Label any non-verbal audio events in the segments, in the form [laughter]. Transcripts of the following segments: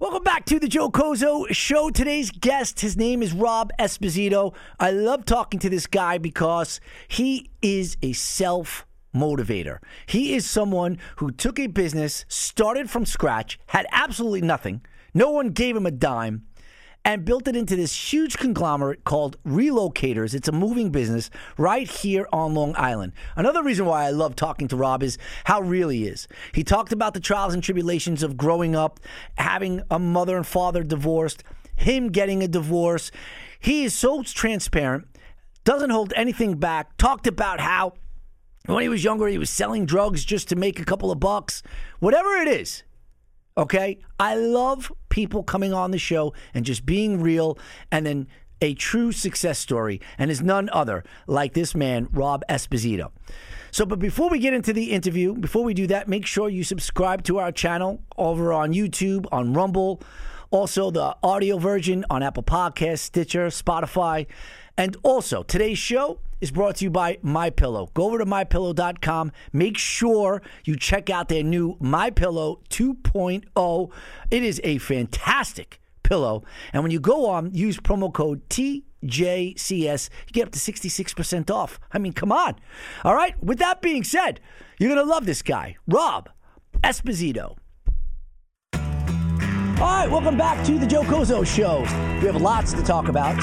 Welcome back to the Joe Cozo Show. Today's guest, his name is Rob Esposito. I love talking to this guy because he is a self motivator. He is someone who took a business, started from scratch, had absolutely nothing, no one gave him a dime, and built it into this huge conglomerate called Relocators. It's a moving business right here on Long Island. Another reason why I love talking to Rob is how real he is. He talked about the trials and tribulations of growing up, having a mother and father divorced, him getting a divorce. He is so transparent, doesn't hold anything back, talked about how when he was younger, he was selling drugs just to make a couple of bucks. Whatever it is, Okay? I love people coming on the show and just being real and then a true success story and is none other like this man, Rob Esposito. So, but before we get into the interview, before we do that, make sure you subscribe to our channel over on YouTube, on Rumble, also the audio version on Apple Podcasts, Stitcher, Spotify. And also, today's show is brought to you by My Pillow. Go over to mypillow.com. Make sure you check out their new My Pillow 2.0. It is a fantastic pillow. And when you go on, use promo code TJCS, you get up to 66% off. I mean, come on. All right, with that being said, you're going to love this guy, Rob Esposito. All right, welcome back to the Joe Cozo Show. We have lots to talk about.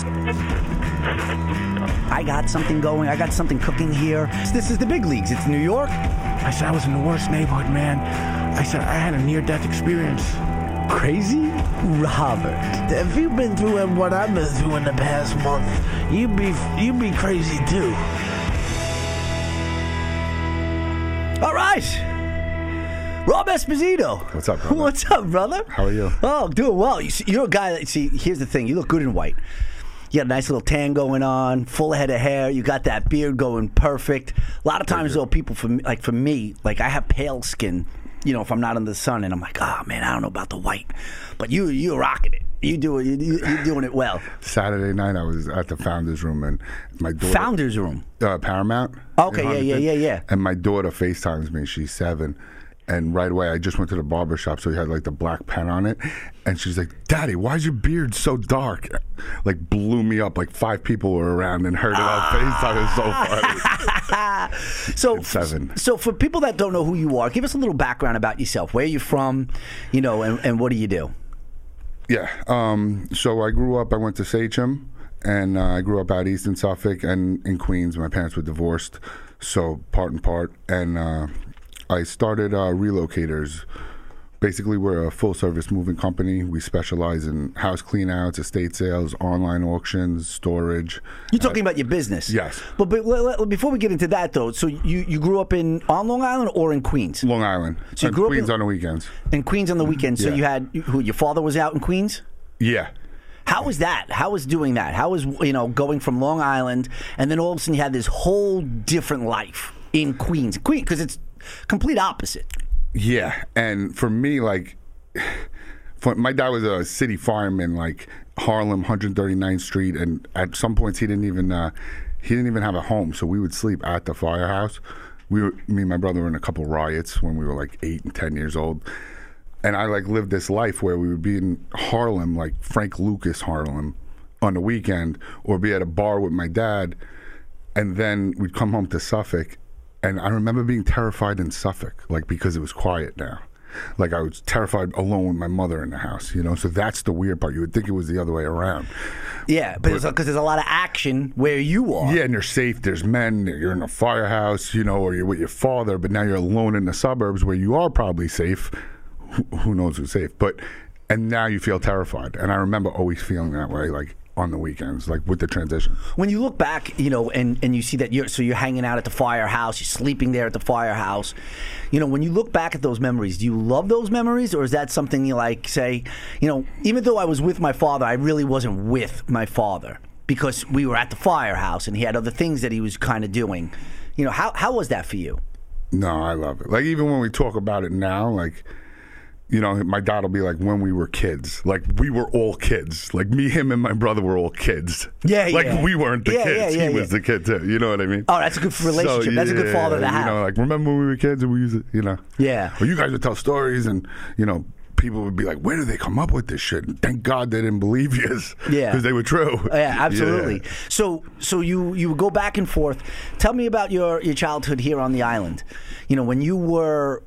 I got something going. I got something cooking here. This is the big leagues. It's New York. I said I was in the worst neighborhood, man. I said I had a near-death experience. Crazy? Robert, if you've been through what I've been through in the past month, you'd be you'd be crazy too. All right. Rob Esposito. What's up, brother? [laughs] What's up, brother? How are you? Oh, doing well. You see, you're a guy that, see, here's the thing. You look good in white. You got a nice little tan going on, full head of hair. You got that beard going perfect. A lot of times, though, people for me, like for me, like I have pale skin. You know, if I'm not in the sun, and I'm like, oh man, I don't know about the white, but you you're rocking it. You do it. You, you're doing it well. Saturday night, I was at the founders room, and my daughter Founders room. uh, Paramount. Okay, yeah, yeah, yeah, yeah. And my daughter FaceTimes me. She's seven. And right away, I just went to the barber shop, so he had like the black pen on it. And she's like, "Daddy, why's your beard so dark?" Like blew me up. Like five people were around and heard it on FaceTime. It was so funny. [laughs] So, seven. so for people that don't know who you are, give us a little background about yourself. Where you from? You know, and, and what do you do? Yeah. Um, so I grew up. I went to Sachem, and uh, I grew up out east in Suffolk and in Queens. My parents were divorced, so part and part. And uh, I started uh, Relocators. Basically, we're a full-service moving company. We specialize in house cleanouts, estate sales, online auctions, storage. You're talking about your business, yes. But, but let- let- before we get into that, though, so you, you grew up in on Long Island or in Queens? Long Island. So you grew up Queens in- on the weekends. In Queens on the weekends. So Yeah. you had who? Your father was out in Queens. Yeah. How was that? How was doing that? How was you know going from Long Island and then all of a sudden you had this whole different life in Queens, Queens because it's complete opposite. Yeah, and for me, like, for, my dad was a city fireman, like Harlem, 139th Street, and at some points he didn't even uh, he didn't even have a home, so we would sleep at the firehouse. We were, me and my brother were in a couple riots when we were like eight and ten years old, and I like lived this life where we would be in Harlem, like Frank Lucas Harlem, on the weekend, or be at a bar with my dad, and then we'd come home to Suffolk, and I remember being terrified in Suffolk, like because it was quiet now. Like I was terrified alone with my mother in the house, you know. So that's the weird part. You would think it was the other way around. Yeah, but because uh, there's a lot of action where you are. Yeah, and you're safe. There's men. You're in a firehouse, you know, or you're with your father. But now you're alone in the suburbs where you are probably safe. Who, who knows who's safe? But and now you feel terrified. And I remember always feeling that way, like on the weekends, like with the transition. When you look back, you know, and, and you see that you're so you're hanging out at the firehouse, you're sleeping there at the firehouse. You know, when you look back at those memories, do you love those memories, or is that something you like say, you know, even though I was with my father, I really wasn't with my father because we were at the firehouse and he had other things that he was kind of doing. You know, how how was that for you? No, I love it. Like even when we talk about it now, like you know, my dad will be like, when we were kids, like we were all kids. Like me, him, and my brother were all kids. Yeah, like yeah. we weren't the Yeah, kids. yeah, yeah, he was the kid too. You know what I mean? Oh, that's a good relationship. That's a good father to have. You know, like remember when we were kids and we used to, you know. Yeah. Or you guys would tell stories and you know people would be like, "Where do they come up with this shit?" And thank God they didn't believe you, [laughs] Yeah. because they were true. Oh, [laughs] yeah, absolutely. Yeah. So, so you you go back and forth. Tell me about your your childhood here on the island. You know, when you were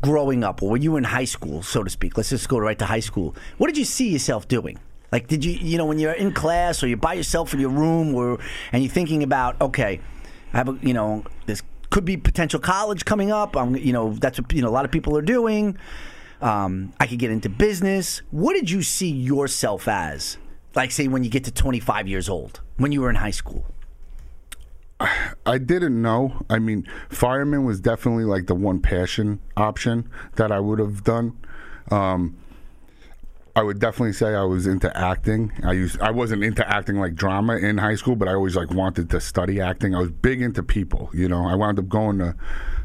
growing up, or when you were in high school, so to speak. Let's just go right to high school. What did you see yourself doing? Like, did you you know when you're in class or you're by yourself in your room, or and you're thinking about, okay, I have a you know this could be potential college coming up. I'm you know that's what you know a lot of people are doing. Um, I could get into business. What did you see yourself as? Like, say, when you get to 25 years old, when you were in high school? I didn't know. I mean, fireman was definitely like the one passion option that I would have done. Um, I would definitely say I was into acting. I used I wasn't into acting like drama in high school, but I always like wanted to study acting. I was big into people, you know. I wound up going to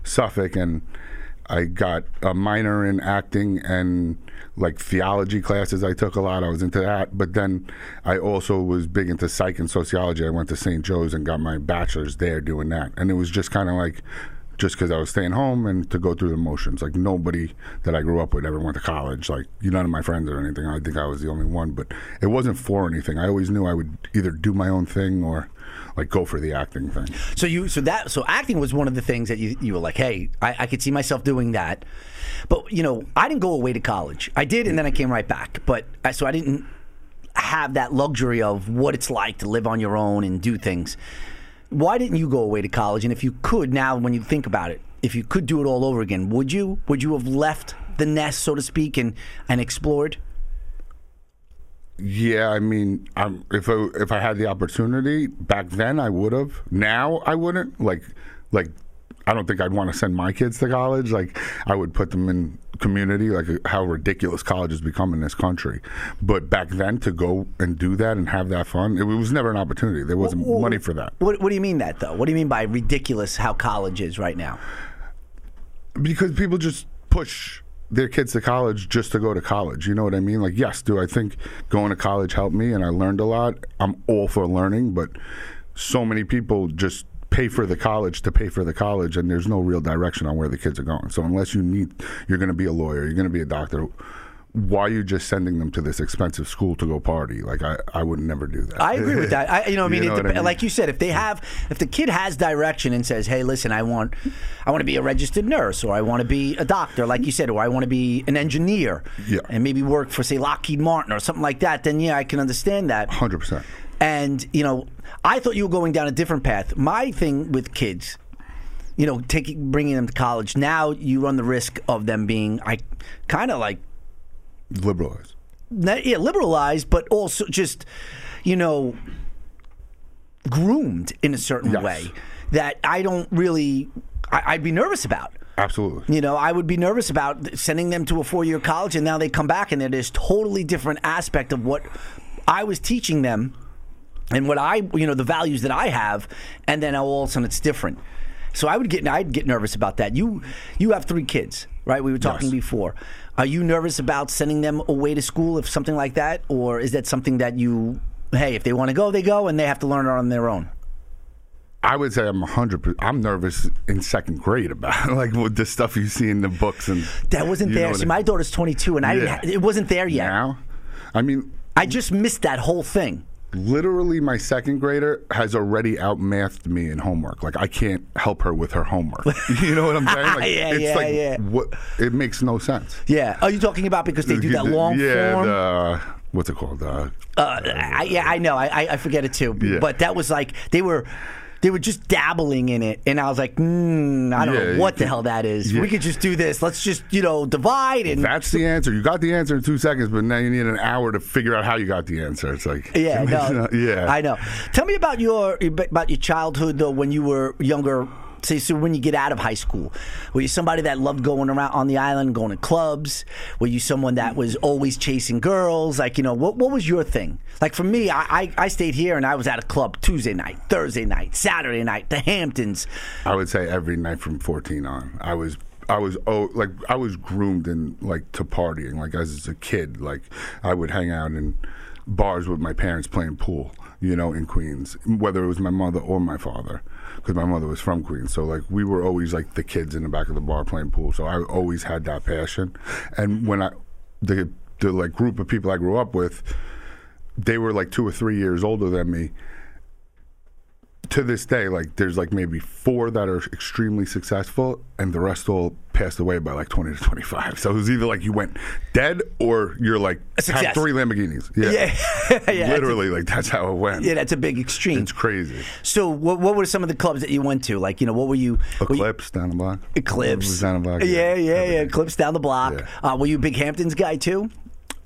Suffolk and I got a minor in acting and like theology classes I took a lot. I was into that, but then I also was big into psych and sociology. I went to St. Joe's and got my bachelor's there doing that. And it was just kind of like just because I was staying home and to go through the motions. Like nobody that I grew up with ever went to college. Like none of my friends or anything. I think I was the only one, but it wasn't for anything. I always knew I would either do my own thing or like go for the acting thing. So you, so that, so acting was one of the things that you, you were like, hey, I, I could see myself doing that. But you know, I didn't go away to college. I did, and then I came right back. But I, so I didn't have that luxury of what it's like to live on your own and do things. Why didn't you go away to college? And if you could now, when you think about it, if you could do it all over again, would you? Would you have left the nest, so to speak, and and explored? Yeah, I mean, um, if I, if I had the opportunity back then, I would have. Now, I wouldn't. Like, like, I don't think I'd want to send my kids to college. Like, I would put them in community. Like, how ridiculous college has become in this country. But back then, to go and do that and have that fun, it was never an opportunity. There wasn't Well, money for that. What, what do you mean that though? What do you mean by ridiculous? How college is right now? because people just push their kids to college just to go to college. You know what I mean? Like, yes, do I think going to college helped me and I learned a lot? I'm all for learning, but so many people just pay for the college to pay for the college and there's no real direction on where the kids are going. So unless you need you're going to be a lawyer, you're going to be a doctor, why are you just sending them to this expensive school to go party? Like I, I would never do that. I agree with that. I, you know, I [laughs] mean, You know dep- I mean? like you said, if they have, if the kid has direction and says, "Hey, listen, I want, I want to be a registered nurse, or I want to be a doctor," like you said, or I want to be an engineer, Yeah. and maybe work for say Lockheed Martin or something like that, then yeah, I can understand that. 100%. And you know, I thought you were going down a different path. My thing with kids, you know, taking bringing them to college. Now you run the risk of them being, I kind of like Liberalized. yeah, liberalized, but also just, you know, groomed in a certain Yes. way that I don't really, I, I'd be nervous about. Absolutely. You know, I would be nervous about sending them to a four year college and now they come back and they're this totally different aspect of what I was teaching them and what I, you know, the values that I have, and then all of a sudden it's different. So I would get, I'd get nervous about that. You, you have three kids, right? We were talking Yes. before. Are you nervous about sending them away to school if something like that, or is that something that you, hey, if they want to go, they go, and they have to learn it on their own? I would say I'm 100%. I'm nervous in second grade about [laughs] like with the stuff you see in the books and That wasn't there. See, I- my daughter's 22, and I didn't Yeah. ha- it wasn't there yet. now. I mean, I just missed that whole thing. Literally, my second grader has already outmathed me in homework. Like I can't help her with her homework. [laughs] you know what I'm saying? Like, [laughs] Yeah, it's yeah, like yeah. what it makes no sense. Yeah. Are you talking about because they do that [laughs] long yeah, form? the what's it called? Uh, Uh, I, yeah, I know. I, I- I forget it too. Yeah. But that was like they were. They were just dabbling in it, and I was like, mm, I don't Yeah, know what the hell that is. yeah. We could just do this. Let's just, you know, divide and that's the answer. You got the answer in two seconds, but now you need an hour to figure out how you got the answer. It's like Yeah, no, [laughs] yeah. I know. Tell me about your about your childhood though, when you were younger. Say, so when you get out of high school, were you somebody that loved going around on the island, going to clubs? Were you someone that was always chasing girls? Like, you know, what what was your thing? Like for me, I I, I stayed here and I was at a club Tuesday night, Thursday night, Saturday night, the Hamptons. I would say every night from 14 on. I was I was oh like I was groomed in like to partying like as a kid like I would hang out in bars with my parents playing pool you know in Queens whether it was my mother or my father because my mother was from Queens. So like we were always like the kids in the back of the bar playing pool. So I always had that passion. And when I the the like group of people I grew up with, they were like two or three years older than me. To this day, like there's like maybe four that are extremely successful, and the rest all passed away by like twenty to twenty five. So it was either like you went dead or you're like have three Lamborghinis. Yeah, Yeah, [laughs] yeah, literally, like that's how it went. Yeah, that's a big extreme. It's crazy. So, what, what were some of the clubs that you went to? Like, you know, what were you? were you- Eclipse down the block. Eclipse. Down the block. Yeah, yeah, yeah. Everything. Eclipse down the block. Yeah. Uh, were you a big Hamptons guy too?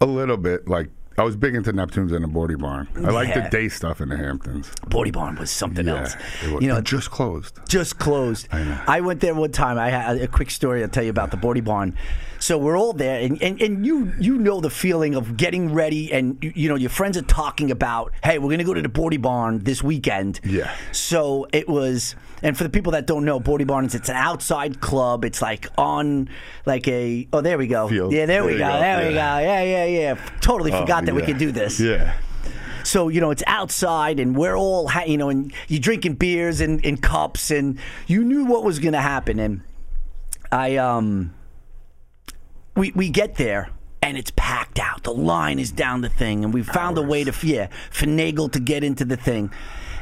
A little bit. Like I was big into Neptunes and the Boardy Barn. I like the day stuff in the Hamptons. Boardy Barn was something else. it was, You know, it just closed. just closed. I know. went there one time. I had a quick story I'll tell you about the Boardy Barn. So we're all there, and, and, and you you know the feeling of getting ready, and you, you know your friends are talking about, hey, we're gonna go to the Boardy Barn this weekend. Yeah. So it was, and for the people that don't know, Boardy Barn is it's an outside club. It's like on like a oh there we go. Field. Yeah, there, we go. go. There we go. Yeah. Yeah, yeah, yeah. Totally forgot that we could do this. Yeah. So you know it's outside, and we're all ha- you know, and you're drinking beers and in cups, and you knew what was going to happen. And I um, we we get there. And it's packed out. The line is down the thing, and we found a way to yeah finagle to get into the thing.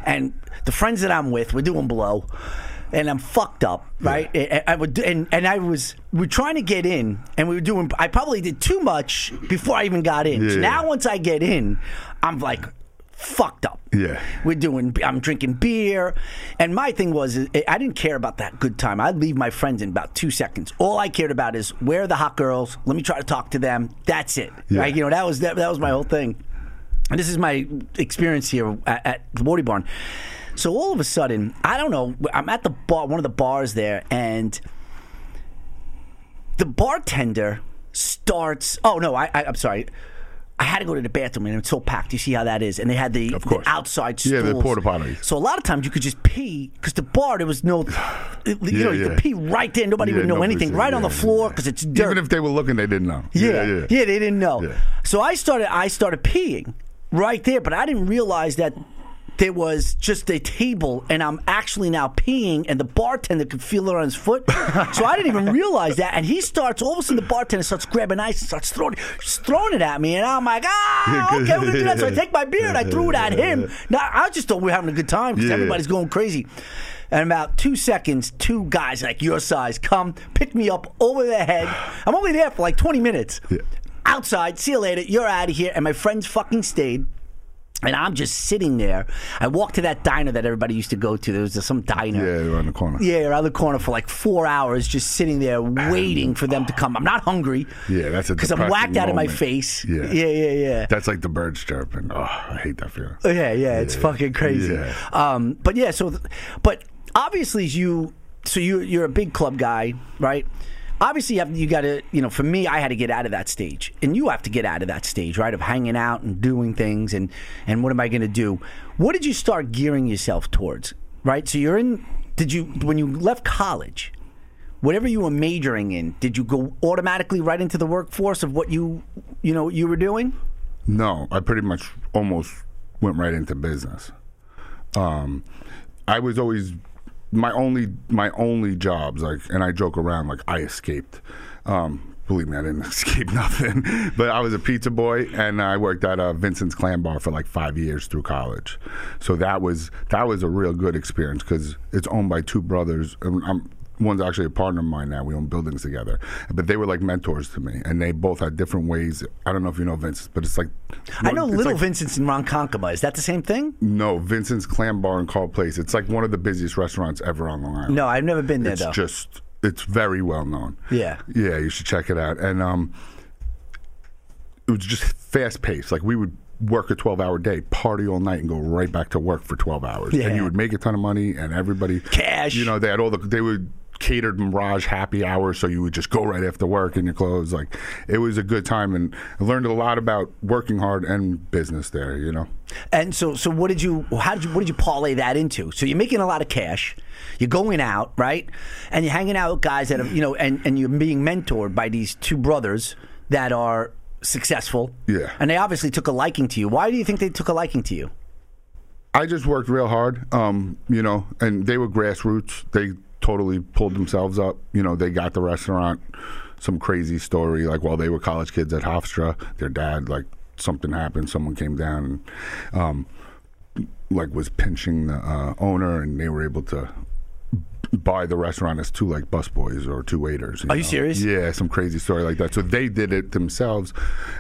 And the friends that I'm with, we're doing blow, and I'm fucked up, right? And I would, and and I was, we are trying to get in, and we were doing. I probably did too much before I even got in. So now once I get in, I'm like fucked up. Yeah. We're doing, I'm drinking beer. And my thing was, eh, I didn't care about that good time. I'd leave my friends in about two seconds. All I cared about is where are the hot girls? Let me try to talk to them. That's it. Yeah. Right? You know, that was, that, that was my whole thing. And this is my experience here at, at the Boardy Barn. So all of a sudden, I don't know, I'm at the bar, one of the bars there, and the bartender starts. Oh no, I, I I'm sorry. I had to go to the bathroom and it's so packed. You see how that is, and they had the, Of the outside stools. Yeah, the porta potties. So a lot of times you could just pee because the bar there was no, you [sighs] know, you yeah. could pee right there. Nobody Yeah, would know nobody anything. Right on yeah, the floor yeah. because it's dirt. Even if they were looking, they didn't know. Yeah, yeah. yeah, they didn't know. Yeah. So I started, I started peeing right there, but I didn't realize that there was just a table, and I'm actually now peeing, and the bartender could feel it on his foot. [laughs] so I didn't even realize that, and he starts. All of a sudden, the bartender starts grabbing ice and starts throwing, throwing it at me, and I'm like, ah, okay, we're gonna do that. So I take my beer and I threw it at [laughs] him. Now I just thought we were having a good time because Yeah. everybody's going crazy. And about two seconds, two guys like your size come pick me up over the head. I'm only there for like 20 minutes. Yeah. Outside, see you later. You're out of here. And my friends fucking stayed. And I'm just sitting there. I walked to that diner that everybody used to go to. There was some diner. Yeah, around the corner. Yeah, around the corner for like four hours, just sitting there waiting for them to come. I'm not hungry. Yeah, that's a because I'm whacked out of my face. Yeah. yeah, yeah, yeah. That's like the birds chirping. Oh, I hate that feeling. Oh, yeah, yeah, it's fucking crazy. Yeah. Um, but yeah, so, but obviously you, so you you're a big club guy, right? Obviously, you, you got to, you know, for me, I had to get out of that stage, and you have to get out of that stage, right? Of hanging out and doing things, and and what am I going to do? What did you start gearing yourself towards, right? So you're in. Did you when you left college? Whatever you were majoring in, did you go automatically right into the workforce of what you, you know, you were doing? No, I pretty much almost went right into business. Um, I was always my only my only jobs like, and I joke around like I escaped. Um, believe me, I didn't [laughs] escape nothing. but I was a pizza boy, and I worked at uh, Vincent's Clam Bar for like five years through college. So that was that was a real good experience because it's owned by two brothers. and I'm, one's actually a partner of mine now. We own buildings together, but they were like mentors to me, and they both had different ways. I don't know if you know Vincent's, but it's like I know Little like- Vincent's in Ronkonkoma. Is that the same thing? No, Vincent's Clam Bar and Carle Place. It's like one of the busiest restaurants ever on Long Island. No, I've never been there it's though. just it's very well known. Yeah. yeah, you should check it out. And um, it was just fast paced. Like we would work a twelve hour day, party all night, and go right back to work for twelve hours. Yeah. And you would make a ton of money, and everybody Cash. You know, they had all the they would catered Mirage happy hour, so you would just go right after work in your clothes. Like it was a good time, and I learned a lot about working hard and business there. You know. And so, so what did you? How did you? What did you parlay that into? So you're making a lot of cash. You're going out, right? And you're hanging out with guys that are, you know, and and you're being mentored by these two brothers that are successful. Yeah. And they obviously took a liking to you. Why do you think they took a liking to you? I just worked real hard, um, you know, and they were grassroots. They totally pulled themselves up. You know, they got the restaurant some crazy story. Like while they were college kids at Hofstra, their dad like something happened. Someone came down and um, like was pinching the uh, owner, and they were able to buy the restaurant as two like busboys or two waiters. Are you serious? Yeah, some crazy story like that. So they did it themselves,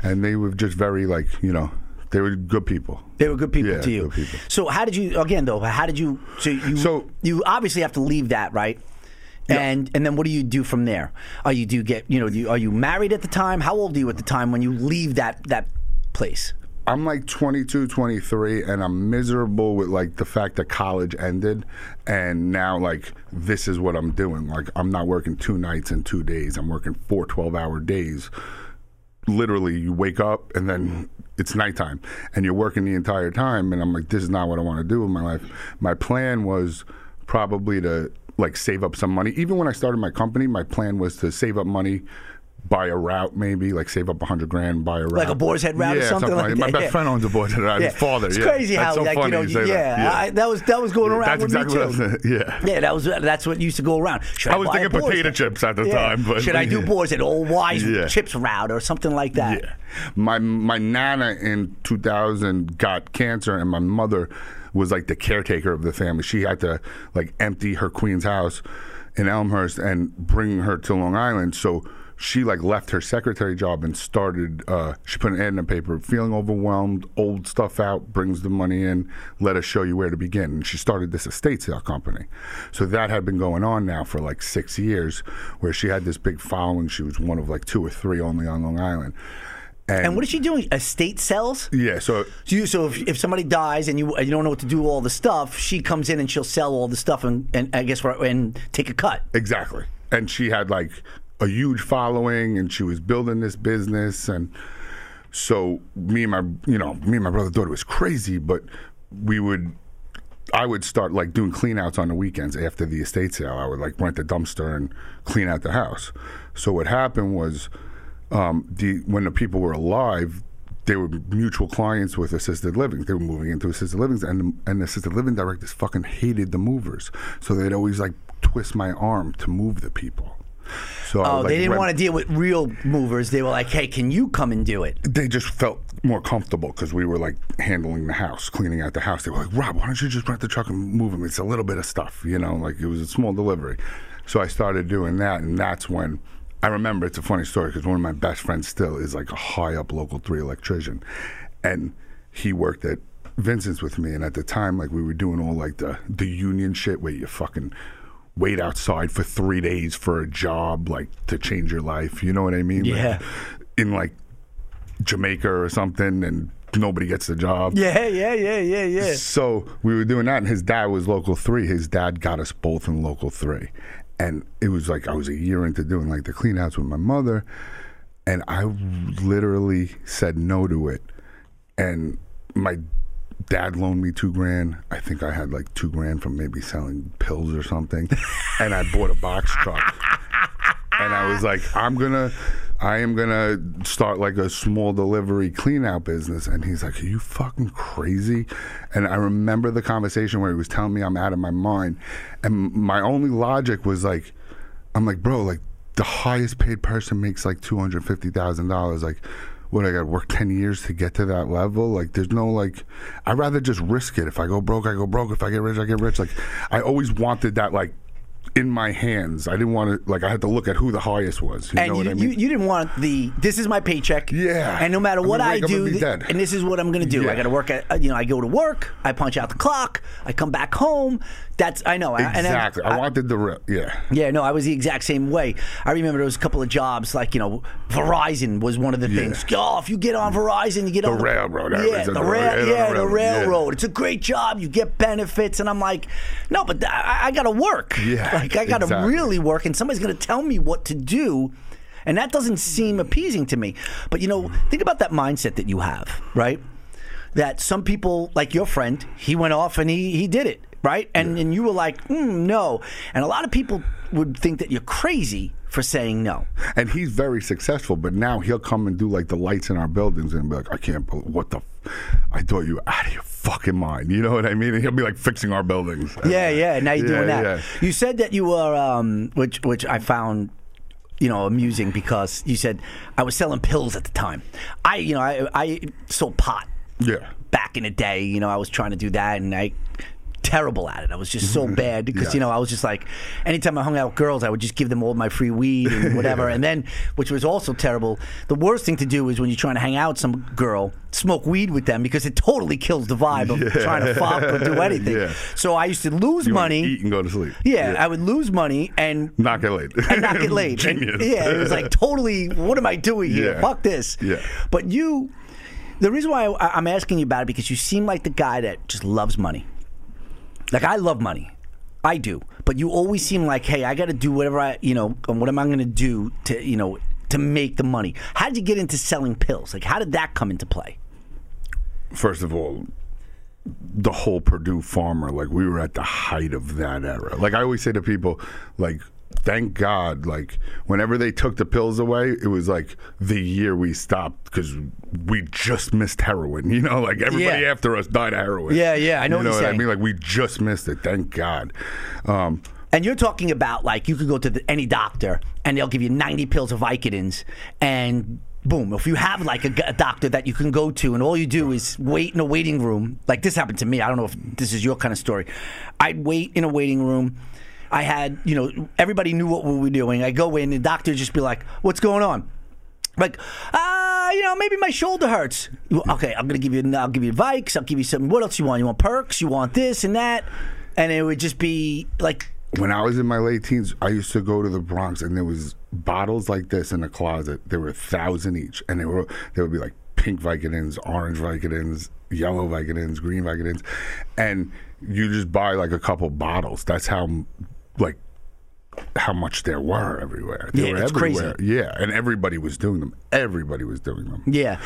and they were just very like you know they were good people. They were good people Yeah, to you. people. So how did you again though? How did you? So you So- you obviously have to leave that right. And and then what do you do from there? Are you do you get you know do you, are you married at the time? How old are you at the time when you leave that that place? I'm like 22, 23, and I'm miserable with like the fact that college ended, and now like this is what I'm doing. Like I'm not working two nights and two days. I'm working four 12 hour days. Literally, you wake up and then it's nighttime, and you're working the entire time. And I'm like, this is not what I want to do with my life. My plan was probably to like save up some money. Even when I started my company, my plan was to save up money. Buy a route, maybe like save up a hundred grand, buy a route, Like a Boar's Head route or yeah, something like that. My best yeah. friend owns a Boar's Head route. His father, It's yeah. crazy That's how so like you know you yeah, that. I, that was that was going around That's exactly what too. Yeah. Yeah, that was that's what used to go around. Should I was buy thinking potato Head? chips at the Yeah. time, but should I do Boar's Head old wise Yeah. chips route or something like that? Yeah. My my nana in 2000 got cancer, and my mother was like the caretaker of the family. She had to like empty her Queens house in Elmhurst and bring her to Long Island. So she like left her secretary job and started. Uh, she put an ad in the paper, feeling overwhelmed, old stuff out, brings the money in. Let us show you where to begin. And she started this estate sale company. So that had been going on now for like six years, where she had this big following. She was one of like two or three only on Long Island. And what is she doing? Estate sales? Yeah, so So, you, so if, if somebody dies and you you don't know what to do with all the stuff, she comes in and she'll sell all the stuff and, and I guess and take a cut. exactly. And she had like a huge following and she was building this business and so me and my you know, me and my brother thought it was crazy, but we would I would start like doing cleanouts on the weekends after the estate sale. I would like rent the dumpster and clean out the house. So what happened was um, the when the people were alive, they were mutual clients with assisted living. They were moving into assisted livings, and and the assisted living directors fucking hated the movers. So they'd always like twist my arm to move the people. So Oh, like, they didn't want to deal with real movers. They were like, "Hey, can you come and do it?" they just felt more comfortable because we were like handling the house, cleaning out the house. They were like, Rob, why don't you just rent the truck and move them? It's a little bit of stuff, you know, like it was a small delivery. So I started doing that, and that's when I remember it's a funny story because one of my best friends still is like a high up local three electrician, and he worked at Vincent's with me, and at the time, like we were doing all like the the union shit where you fucking wait outside for three days for a job, like to change your life. You know what I mean? Like, Yeah. in like Jamaica or something, and nobody gets the job. Yeah, yeah, yeah, yeah, yeah. So we were doing that, and his dad was local three. His dad got us both in local three, and it was like I was a year into doing like the clean outs with my mother, and I literally said no to it, and my dad loaned me two grand. I think I had like two grand from maybe selling pills or something, [laughs] and I bought a box truck and I was like, I'm gonna, I am gonna start like a small delivery clean out business. And he's like, Are you fucking crazy? And I remember the conversation where he was telling me I'm out of my mind, and my only logic was like, I'm like, bro, like the highest paid person makes like two hundred fifty thousand dollars, like. What I got to work ten years to get to that level? Like, there's no like. I'd rather just risk it. If I go broke, I go broke. If I get rich, I get rich. Like, I always wanted that like in my hands. I didn't want to like I had to look at who the highest was. You and know you, what I mean? you, you didn't want the this is my paycheck. Yeah. And no matter what I do, and th- and this is what I'm going to do. Yeah. I got to work at uh, you know I go to work, I punch out the clock, I come back home. That's I know. And then exactly. I, wanted the real. Yeah. Yeah, no, I was the exact same way. I remember there was a couple of jobs like you know Verizon was one of the Yeah. things. Oh, if you get on Verizon, you get The on railroad, Yeah, the the rail, rail- yeah, the railroad, yeah. It's a great job. You get benefits, and I'm like, no, but th- I, I got to work. Yeah, [laughs] like I got to exactly. really work, and somebody's going to tell me what to do. And that doesn't seem appeasing to me. But you know, think about that mindset that you have, right? That some people, like your friend, he went off and he he did it, right? And and you were like, mm, no. And a lot of people would think that you're crazy for saying no. And he's very successful, but now he'll come and do like the lights in our buildings and be like, I can't believe what the. F- I thought you were out of your fucking mind. You know what I mean? And he'll be like fixing our buildings. Yeah, yeah. Now you're Yeah, doing that. yeah. You said that you were, um, which which I found you know amusing because you said I was selling pills at the time. I you know I I sold pot Yeah. back in the day. You know I was trying to do that and I terrible at it. I was just so mm-hmm. bad because you know I was just like anytime I hung out with girls I would just give them all my free weed and [laughs] whatever and then which was also terrible. The worst thing to do is when you're trying to hang out with some girl, smoke weed with them because it totally kills the vibe of trying to fuck or do anything. Yeah. So I used to lose You money. Eat and go to sleep. Yeah, I would lose money and Not get laid. and not get laid. And, yeah, it was like totally. What am I doing here? Yeah. Fuck this. Yeah. But you, the reason why I, I'm asking you about it because you seem like the guy that just loves money. Like I love money, I do. But you always seem like, hey, I got to do whatever I, you know, um, what am I going to do to, you know, to make the money? How did you get into selling pills? Like, how did that come into play? First of all, the whole Purdue Pharma, like we were at the height of that era. Like I always say to people, like thank God, like whenever they took the pills away, it was like the year we stopped because we just missed heroin. [laughs] You know, like everybody Yeah. after us died of heroin. Yeah, yeah, I know You what know you're what I mean? Like we just missed it. Thank God. Um, And you're talking about like you could go to the, any doctor and they'll give you 90 pills of Vicodins and boom, if you have like a doctor that you can go to and all you do is wait in a waiting room, like this happened to me. I don't know if this is your kind of story. I'd wait in a waiting room. I had, you know, everybody knew what we were doing. I go in, the doctor just be like, "What's going on?" Like, uh, you know, maybe my shoulder hurts. Okay, I'm gonna give you. I'll give you Vikes. I'll give you something. What else you want? You want perks? You want this and that? And it would just be like, when I was in my late teens, I used to go to the Bronx, and there was bottles like this in the closet. There were a thousand each, and they were they would be like pink Vicodins, orange Vicodins, yellow Vicodins, green Vicodins, and you just buy like a couple bottles. That's how like how much there were everywhere. They Yeah, were it's crazy. Yeah, and everybody was doing them. Everybody was doing them. yeah.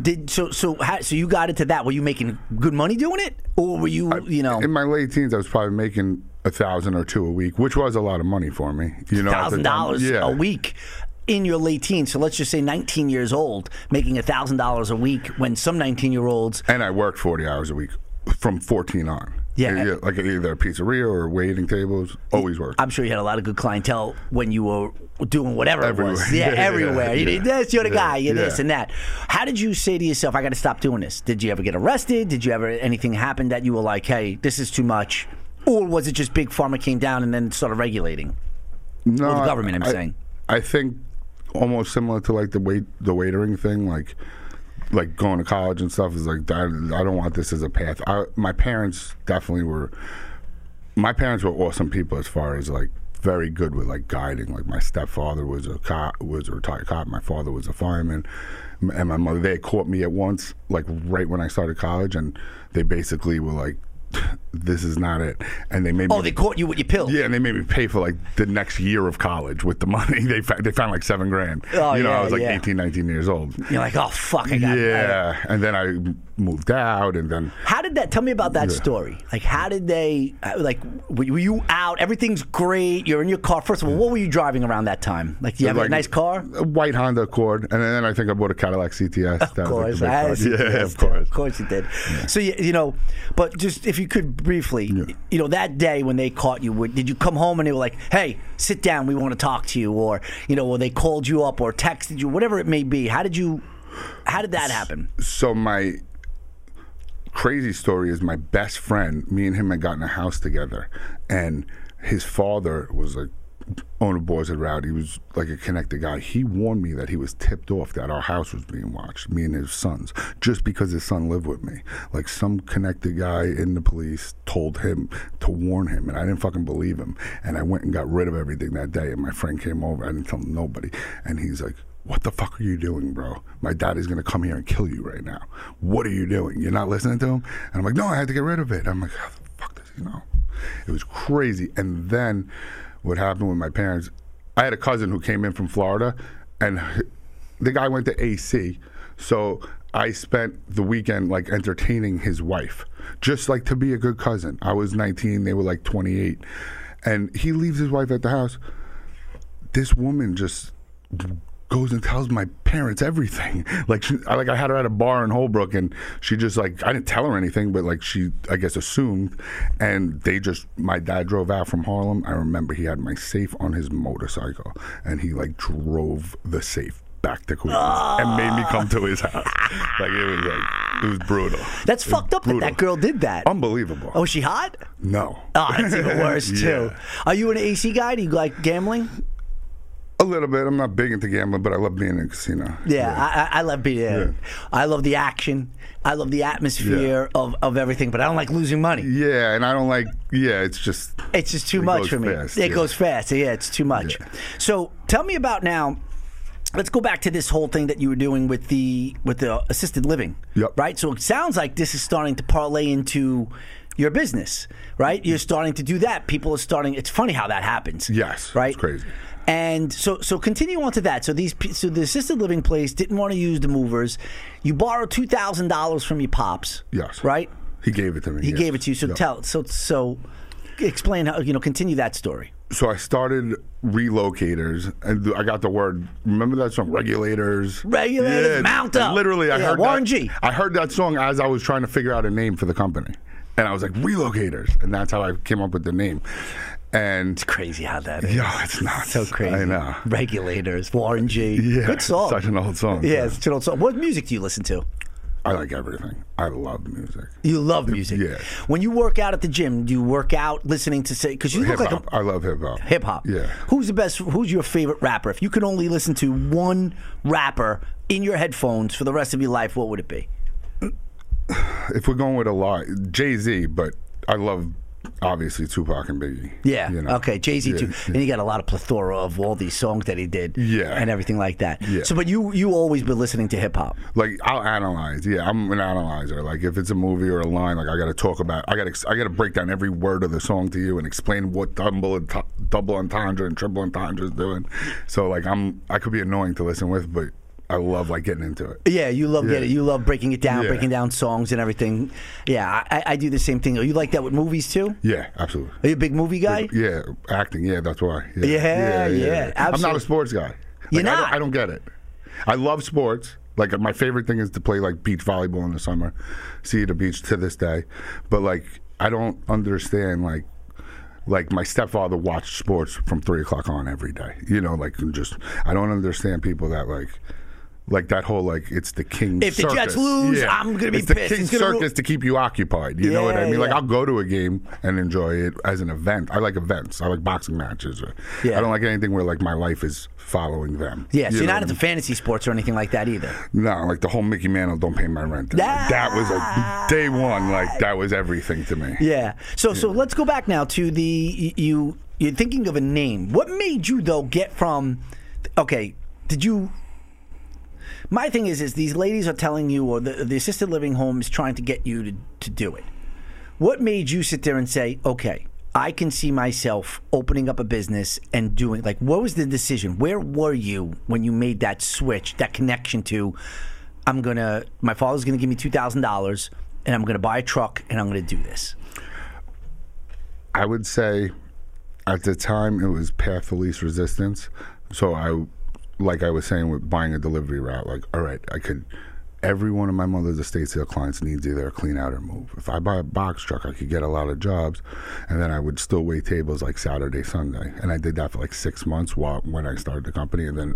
Did so? So how, so you got into that? Were you making good money doing it, or were you, you know, In my late teens, I was probably making a thousand or two a week, which was a lot of money for me. You know, thousand dollars Yeah. a week? In your late teens, so let's just say 19 years old, making thousand dollars a week when some 19 year olds And I worked 40 hours a week from 14 on. Yeah. Uh, like either a pizzeria or waiting tables. Always worked. I'm sure you had a lot of good clientele when you were doing whatever it was. Everywhere. Yeah, [laughs] Yeah, yeah, everywhere. You yeah. did this, you're the Yeah, guy, you're this and that. How did you say to yourself, I got to stop doing this? Did you ever get arrested? Did you ever, anything happen that you were like, hey, this is too much? Or was it just Big Pharma came down and then started regulating? no, Or the government, I'm I, saying. I think almost similar to like the wait the waitering thing, like like going to college and stuff is like I, I don't want this as a path. I, my parents definitely were. My parents were awesome people as far as like very good with like guiding. Like my stepfather was a cop, was a retired cop. My father was a fireman, and my mother. They caught me at once, like right when I started college, and they basically were like, [laughs] "This is not it," and they made me Oh, me. they caught you with your pill. Yeah, and they made me pay for like the next year of college with the money. [laughs] They fa- they found like seven grand. Oh, you know, yeah, I was like yeah. 18, 19 years old. You're like, oh, fuck, I got Yeah, and then I moved out, and then How did that? Tell me about that story. Like, how did they? uh, Like, were you- out? Everything's great. You're in your car. First of all, what were you driving around that time? Like, do you have a nice car? a white Honda Accord, and then I think I bought a Cadillac CTS. Of That was, like, course, the big I car. yeah, of course. Of course you did. So you, you know, but just if you could briefly, you know, that day when they caught you, did you come home and they were like, "Hey, sit down, we want to talk to you," or you know, or they called you up or texted you, whatever it may be? How did you? How did that happen? So my crazy story is my best friend. Me and him had gotten a house together, and his father was like owner Boys at Rowdy. He was like a connected guy. He warned me that he was tipped off that our house was being watched. Me and his sons, just because his son lived with me. Like some connected guy in the police told him to warn him, and I didn't fucking believe him. And I went and got rid of everything that day. And my friend came over. I didn't tell nobody, and he's like what the fuck are you doing, bro? My dad is gonna come here and kill you right now. What are you doing? You're not listening to him? And I'm like, no, I had to get rid of it. I'm like, how the fuck does he know? It was crazy. And then what happened with my parents, I had a cousin who came in from Florida, and the guy went to AC. So I spent the weekend like entertaining his wife, just like to be a good cousin. I was 19, they were like 28. And he leaves his wife at the house. This woman just goes and tells my parents everything. [laughs] Like, she, I, like I had her at a bar in Holbrook, and she just like I didn't tell her anything, but like she, I guess, assumed. And they just, my dad drove out from Harlem. I remember he had my safe on his motorcycle, and he like drove the safe back to Queens and made me come to his house. [laughs] Like it was like it was brutal. That's was fucked up that brutal. that girl did that. Unbelievable. oh, she hot? no. Oh, that's even worse [laughs] too. Are you an AC guy? Do you like gambling? A little bit. I'm not big into gambling, but I love being in a casino. Yeah, I, I I love being. Yeah. I love the action. I love the atmosphere of, of everything, but I don't like losing money. Yeah, and I don't like. Yeah, it's just. It's just too It much for me. fast, it yeah. goes fast. Yeah, it's too much. Yeah. So tell me about now. Let's go back to this whole thing that you were doing with the with the assisted living. Yep. Right. So it sounds like this is starting to parlay into your business, right? You're starting to do that. People are starting. It's funny how that happens. Yes, Right. it's crazy. And so, so continue on to that. So these, so the assisted living place didn't want to use the movers. You borrowed two thousand dollars from your pops. Yes. Right. He gave it to me. He yes. gave it to you. So Yep. tell. So so, explain how you know. Continue that story. So I started relocators, and I got the word. Remember that song, Regulators? Regulators, yeah, mount up. Literally, I Yeah, heard Warren that, G. I heard that song as I was trying to figure out a name for the company, and I was like, Relocators, and that's how I came up with the name. And Crazy how that is. yeah, it's not So crazy. I know. Regulators, Warren G. Yeah, Good song. Such an old song. yeah, it's an old song. What music do you listen to? I like everything. I love music. You love music. Yeah. When you work out at the gym, do you work out listening to say? Because you look Hip like hop. a I love hip hop. hip hop. Yeah. Who's the best? Who's your favorite rapper? If you could only listen to one rapper in your headphones for the rest of your life, what would it be? [sighs] If we're going with a lot, Jay Z, but I love obviously Tupac and Biggie. Yeah. You know? Okay. Jay Z Yeah, too. yeah. And he got a lot of plethora of all these songs that he did. Yeah. And everything like that. Yeah. So, but you you always been listening to hip hop. like I'll analyze. Yeah, I'm an analyzer. Like if it's a movie or a line, like I got to talk about. I got to I got to break down every word of the song to you and explain what double double entendre and triple entendre is doing. So like I'm I could be annoying to listen with, but I love like getting into it. Yeah, you love Yeah. getting you love breaking it down, Yeah. breaking down songs and everything. Yeah, I, I do the same thing. You like that with movies too? Yeah, absolutely. Are you a big movie guy? Yeah, acting. Yeah, that's why. Yeah, yeah, I'm not a sports guy. You're Like, I not? don't, I don't get it. I love sports. Like my favorite thing is to play like beach volleyball in the summer. See the beach to this day, but like I don't understand like like my stepfather watched sports from three o'clock on every day. You know, like just I don't understand people that like. Like that whole like it's the king. If the. Jets lose, Yeah. I'm gonna be it's the pissed. king It's gonna ru- circus to keep you occupied. You know what I Yeah, mean? Like. I'll go to a game and enjoy it as an event. I like events. I like boxing matches. Or, Yeah. I don't like anything where like my life is following them. Yeah, so You you're know not into fantasy sports or anything like that either. No, like the whole Mickey Mantle don't pay my rent. thing. Like, that was like day one. Like that was everything to me. Yeah. So so let's go back now to the you you're thinking of a name. What made you though get from okay, did you my thing is is these ladies are telling you or the, the assisted living home is trying to get you to, to do it. What made you sit there and say, okay, I can see myself opening up a business and doing like what was the decision? Where were you when you made that switch, that connection to I'm gonna my father's gonna give me two thousand dollars and I'm gonna buy a truck and I'm gonna do this. I would say at the time it was path of least resistance. So I, like I was saying with buying a delivery route, like, all right, I could, every one of my mother's estate sale clients needs either a clean out or move. If I buy a box truck, I could get a lot of jobs and then I would still wait tables like Saturday, Sunday. And I did that for like six months while, when I started the company. And then,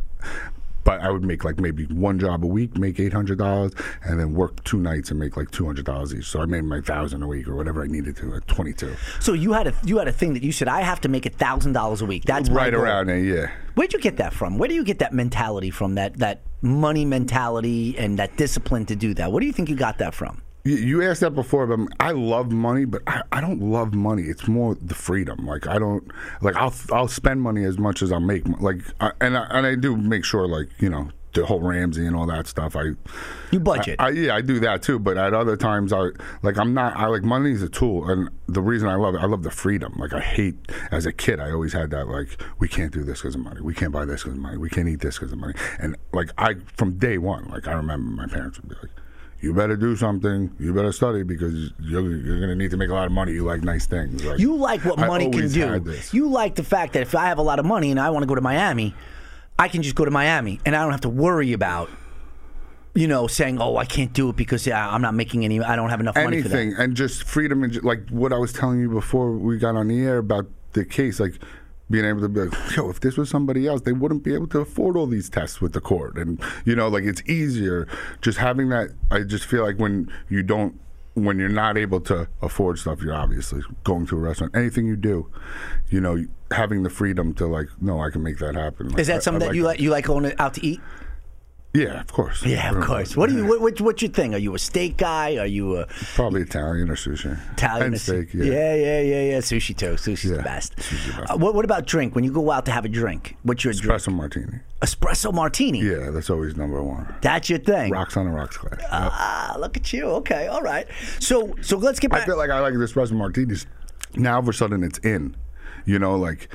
but I would make like maybe one job a week, make eight hundred dollars, and then work two nights and make like two hundred dollars each. So I made my thousand a week or whatever I needed to at twenty two. So you had a you had a thing that you said I have to make a thousand dollars a week. That's right around there, yeah. Where'd you get that from? Where do you get that mentality from? That that money mentality and that discipline to do that. What do you think you got that from? You, asked that before, but I love money, but I, I don't love money. It's more the freedom. Like I don't like I'll I'll spend money as much as I'll make. Like I, and I, and I do make sure like you know the whole Ramsey and all that stuff. I You budget. I, yeah, I do that too. But at other times, I like I'm not. I like money is a tool, and the reason I love it, I love the freedom. Like I hate as a kid, I always had that like we can't do this because of money, we can't buy this because of money, we can't eat this because of money, and like I from day one, like I remember my parents would be like. You better do something. You better study because you're, you're going to need to make a lot of money. You like nice things. Like, You like what I money can do. You like the fact that if I have a lot of money and I want to go to Miami, I can just go to Miami and I don't have to worry about, you know, saying, "Oh, I can't do it because I'm not making any. I don't have enough money for that." anything and just freedom and like what I was telling you before we got on the air about the case like being able to be like yo if this was somebody else they wouldn't be able to afford all these tests with the court and you know like it's easier just having that I just feel like when you don't when you're not able to afford stuff you're obviously going to a restaurant anything you do you know having the freedom to like no I can make that happen Like, Is that something I that you like? You like going out to eat? Yeah of course Yeah, of course. What do you? What, what, what's your thing? Are you a steak guy? Are you a probably Italian or sushi Italian? and or- steak yeah. yeah, yeah, yeah, yeah. Sushi too. Sushi's the Yeah, best. sushi's the best. Uh, what, what about drink? When you go out to have a drink, what's your drink? espresso martini Espresso martini. Yeah, that's always number one. That's your thing. Rocks on a rocks glass. Yep. Ah, look at you. Okay, all right. So, so let's get I feel like I like the espresso martinis. Now, all of a sudden, it's in. You know, like,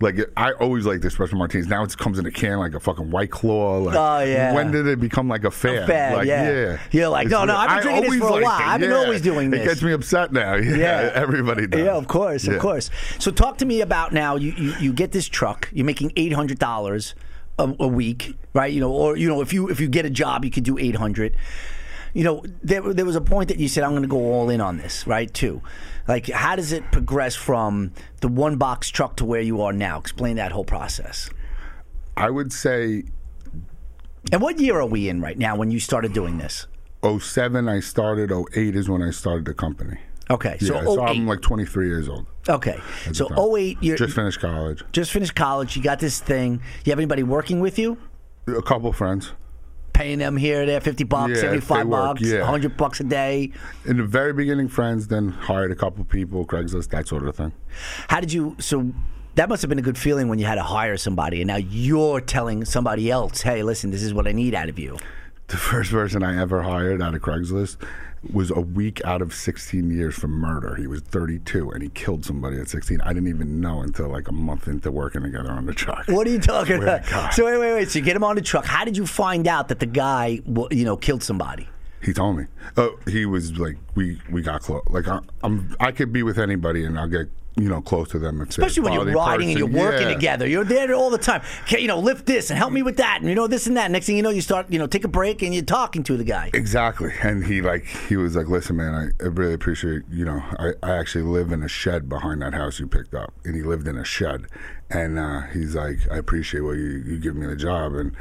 like I always like the espresso martinis. Now it comes in a can like a fucking white claw. Like, Oh, yeah. When did it become like a fad? fad, like, yeah. You're like, no, no, I've been drinking this for a while. it, I've been yeah. always doing this. It gets me upset now. Yeah, Yeah. [laughs] everybody does. Yeah, of course, of course. So talk to me about now. You you, you get this truck. You're making eight hundred dollars a, a week, right? You know, or you know, if you if you get a job, you could do eight hundred. You know, there there was a point that you said I'm going to go all in on this, right? Too. Like, how does it progress from the one box truck to where you are now? Explain that whole process. I would say And what year are we in right now when you started doing this? 07 I started, 08 is when I started the company. Okay, so yeah, so I'm oh like 23 years old. okay, so time. 08, you're Just finished college. just finished college. You got this thing. You have anybody working with you? A couple friends. Paying them here there, 50 bucks, Yeah, 75 bucks, yeah. 100 bucks a day. In the very beginning, friends, then hired a couple people, Craigslist, that sort of thing. How did you, so that must have been a good feeling when you had to hire somebody and now you're telling somebody else, hey, listen, this is what I need out of you. The first person I ever hired out of Craigslist was a week out of 16 years for murder. He was 32 and he killed somebody at 16. I didn't even know until like a month into working together on the truck. What are you talking about? God. So wait, wait, wait. So you get him on the truck. How did you find out that the guy, you know, killed somebody? He told me. Oh, he was like, we we got close. Like I, I'm, I could be with anybody and I'll get you know close to them. Especially when you're riding and you're working Yeah. together. You're there all the time. Okay, you know, lift this and help me with that, and you know this and that. Next thing you know, you start, you know, take a break and you're talking to the guy. Exactly. And he like he was like, Listen man, I, I really appreciate you know, I, I actually live in a shed behind that house you picked up. And he lived in a shed. And uh, he's like, I appreciate what you, you give me the job and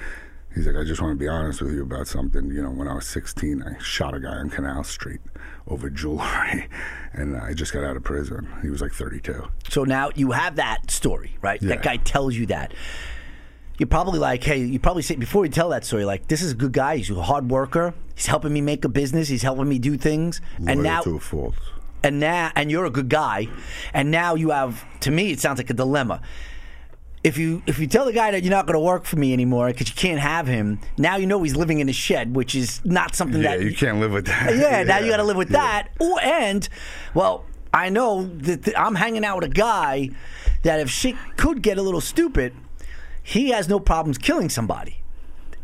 he's like, I just want to be honest with you about something. You know, when I was sixteen I shot a guy on Canal Street over jewelry [laughs] and I just got out of prison. He was like thirty two. So now you have that story, right? That guy tells you that. You're probably like, hey, you probably say before you tell that story, like, this is a good guy. He's a hard worker. He's helping me make a business. He's helping me do things. and now, to a fault. and now, and you're a good guy. And now you have, to me, it sounds like a dilemma. If you if you tell the guy that you're not going to work for me anymore because you can't have him, now you know he's living in a shed, which is not something that Yeah, that you can't live with that. [laughs] yeah, now you got to live with Yeah. that. Or and, well, I know that th- I'm hanging out with a guy that if shit could get a little stupid, he has no problems killing somebody.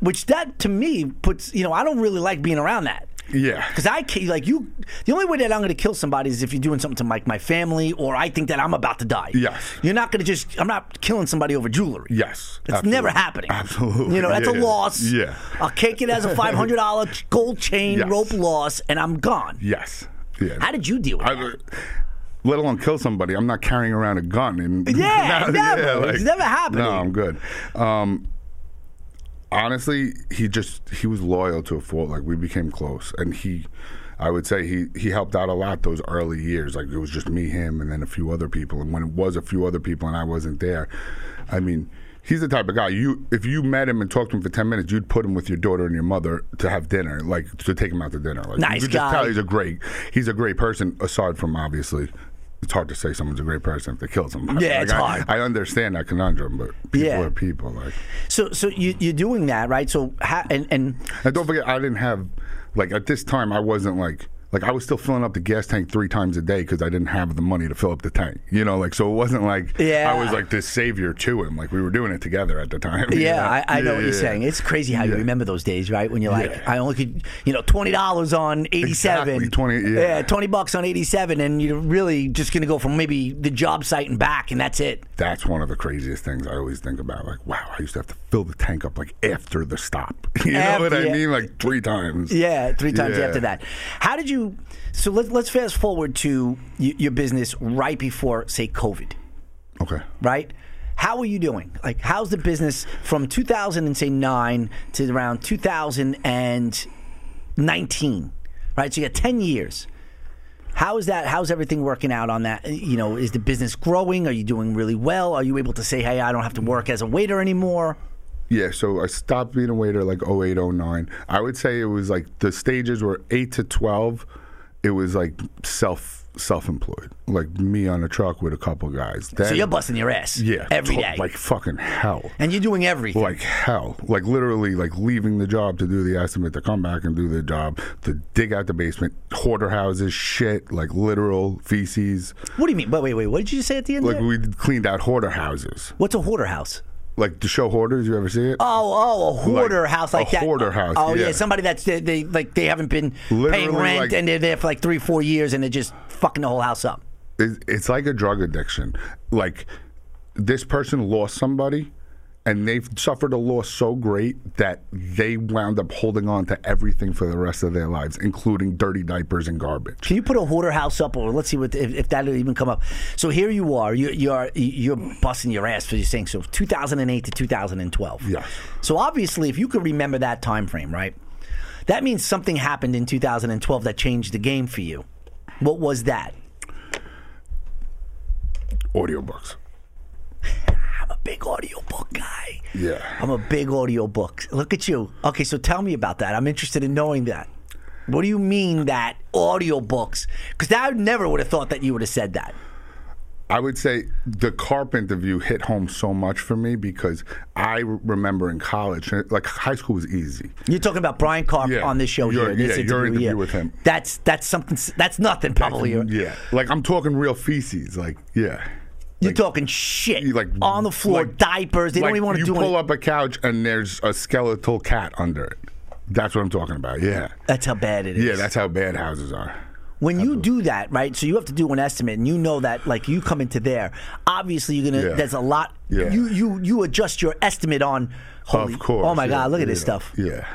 Which that to me puts, you know, I don't really like being around that. Yeah. Because I ca- like you. The only way that I'm going to kill somebody is if you're doing something to like my family, or I think that I'm about to die. Yes. You're not going to just. I'm not killing somebody over jewelry. Yes. It's absolutely. never happening. Absolutely. You know, that's Yeah, a yeah. loss. Yeah. I'll cake it as a $500 [laughs] gold chain Yes. rope loss, and I'm gone. Yes. Yeah. How did you deal with I, that? let alone kill somebody. I'm not carrying around a gun. And [laughs] [laughs] Yeah, never. It's never happening. No, I'm good. Um, honestly, he just he was loyal to a fault. Like we became close, and he, I would say he he helped out a lot those early years. Like it was just me, him, and then a few other people. And when it was a few other people, and I wasn't there, I mean. He's the type of guy. You, if you met him and talked to him for ten minutes, you'd put him with your daughter and your mother to have dinner, like to take him out to dinner. Like, Nice you could guy. Just tell he's a great, he's a great person. Aside from obviously, it's hard to say someone's a great person if they kill somebody. Yeah, Like, it's I, hard. I understand that conundrum, but people Yeah. are people. Like, So, so you, you're doing that, right? So, ha, and and and don't forget, I didn't have like at this time. I wasn't like like I was still filling up the gas tank three times a day because I didn't have the money to fill up the tank. You know, like so it wasn't like Yeah. I was like this savior to him. Like we were doing it together at the time. [laughs] Yeah, know? I, I know Yeah, what you're yeah. saying. It's crazy how you remember those days, right? When you're like. I only could, you know, twenty dollars on eighty-seven, Exactly, 20 yeah. twenty bucks on eighty-seven, and you're really just gonna go from maybe the job site and back, and that's it. That's one of the craziest things I always think about. Like, wow, I used to have to fill the tank up like after the stop. [laughs] You know what I mean? Like three times. Yeah, three times after that. How did you? So let's let's fast forward to y- your business right before, say, COVID. Okay. right? How are you doing? Like, how's the business from 2000 and say nine to around 2019, right? So you got 10 years. How is that? How's everything working out on that? You know, is the business growing? Are you doing really well? Are you able to say, hey, I don't have to work as a waiter anymore? Yeah, so I stopped being a waiter like 08, 09. I would say it was like the stages were 8 to 12. It was like self self-employed, like me on a truck with a couple guys. Then, So you're busting your ass yeah, every day. like fucking hell. and you're doing everything. Like hell, like literally, like leaving the job to do the estimate, to come back and do the job, to dig out the basement, hoarder houses, shit, like literal feces. what do you mean? Wait, wait, wait. What did you say at the end? Like we cleaned out hoarder houses, What's a hoarder house? Like the show Hoarders. You ever see it? Oh, oh, a hoarder Like, house like a that. hoarder house, Oh yeah. yeah. somebody that's they, they like they haven't been paying rent like- and they're there for like three, four years and they're just fucking the whole house up. it, it's like a drug addiction. Like this person lost somebody, and they've suffered a loss so great that they wound up holding on to everything for the rest of their lives, including dirty diapers and garbage. Can you put a hoarder house up, or let's see what if, if that'll even come up? So here you are, you, you're you're busting your ass for you saying so. 2008 to 2012. Yes. So obviously, if you could remember that time frame, right? That means something happened in 2012 that changed the game for you. What was that? Audiobooks. [laughs] I'm a big audiobook guy. Yeah. I'm a big audiobook. Look at you. Okay, so tell me about that. I'm interested in knowing that. What do you mean that audiobooks? Because I never would have thought that you would have said that. I would say the carp interview hit home so much for me because I remember in college, uh, like high school was easy. You're talking about Brian Carp Yeah. on this show Your- here. This yeah, your interview with him. That's that's something. That's nothing. Probably. You're, Yeah, like I'm talking real feces. Like, yeah. You're talking shit. You, like on the floor, like- diapers. They like don't even want to do. you do pull it. up a couch and there's a skeletal cat under it. That's what I'm talking about. Yeah, That's how bad it is. yeah. That's how bad houses are. when you do that, right? So you have to do an estimate, and you know that, like, you come into there. Obviously, you're gonna. Yeah. There's a lot. Yeah. You you you adjust your estimate on. Holy, of course. Oh my yeah, God! Look at yeah, this stuff. Yeah.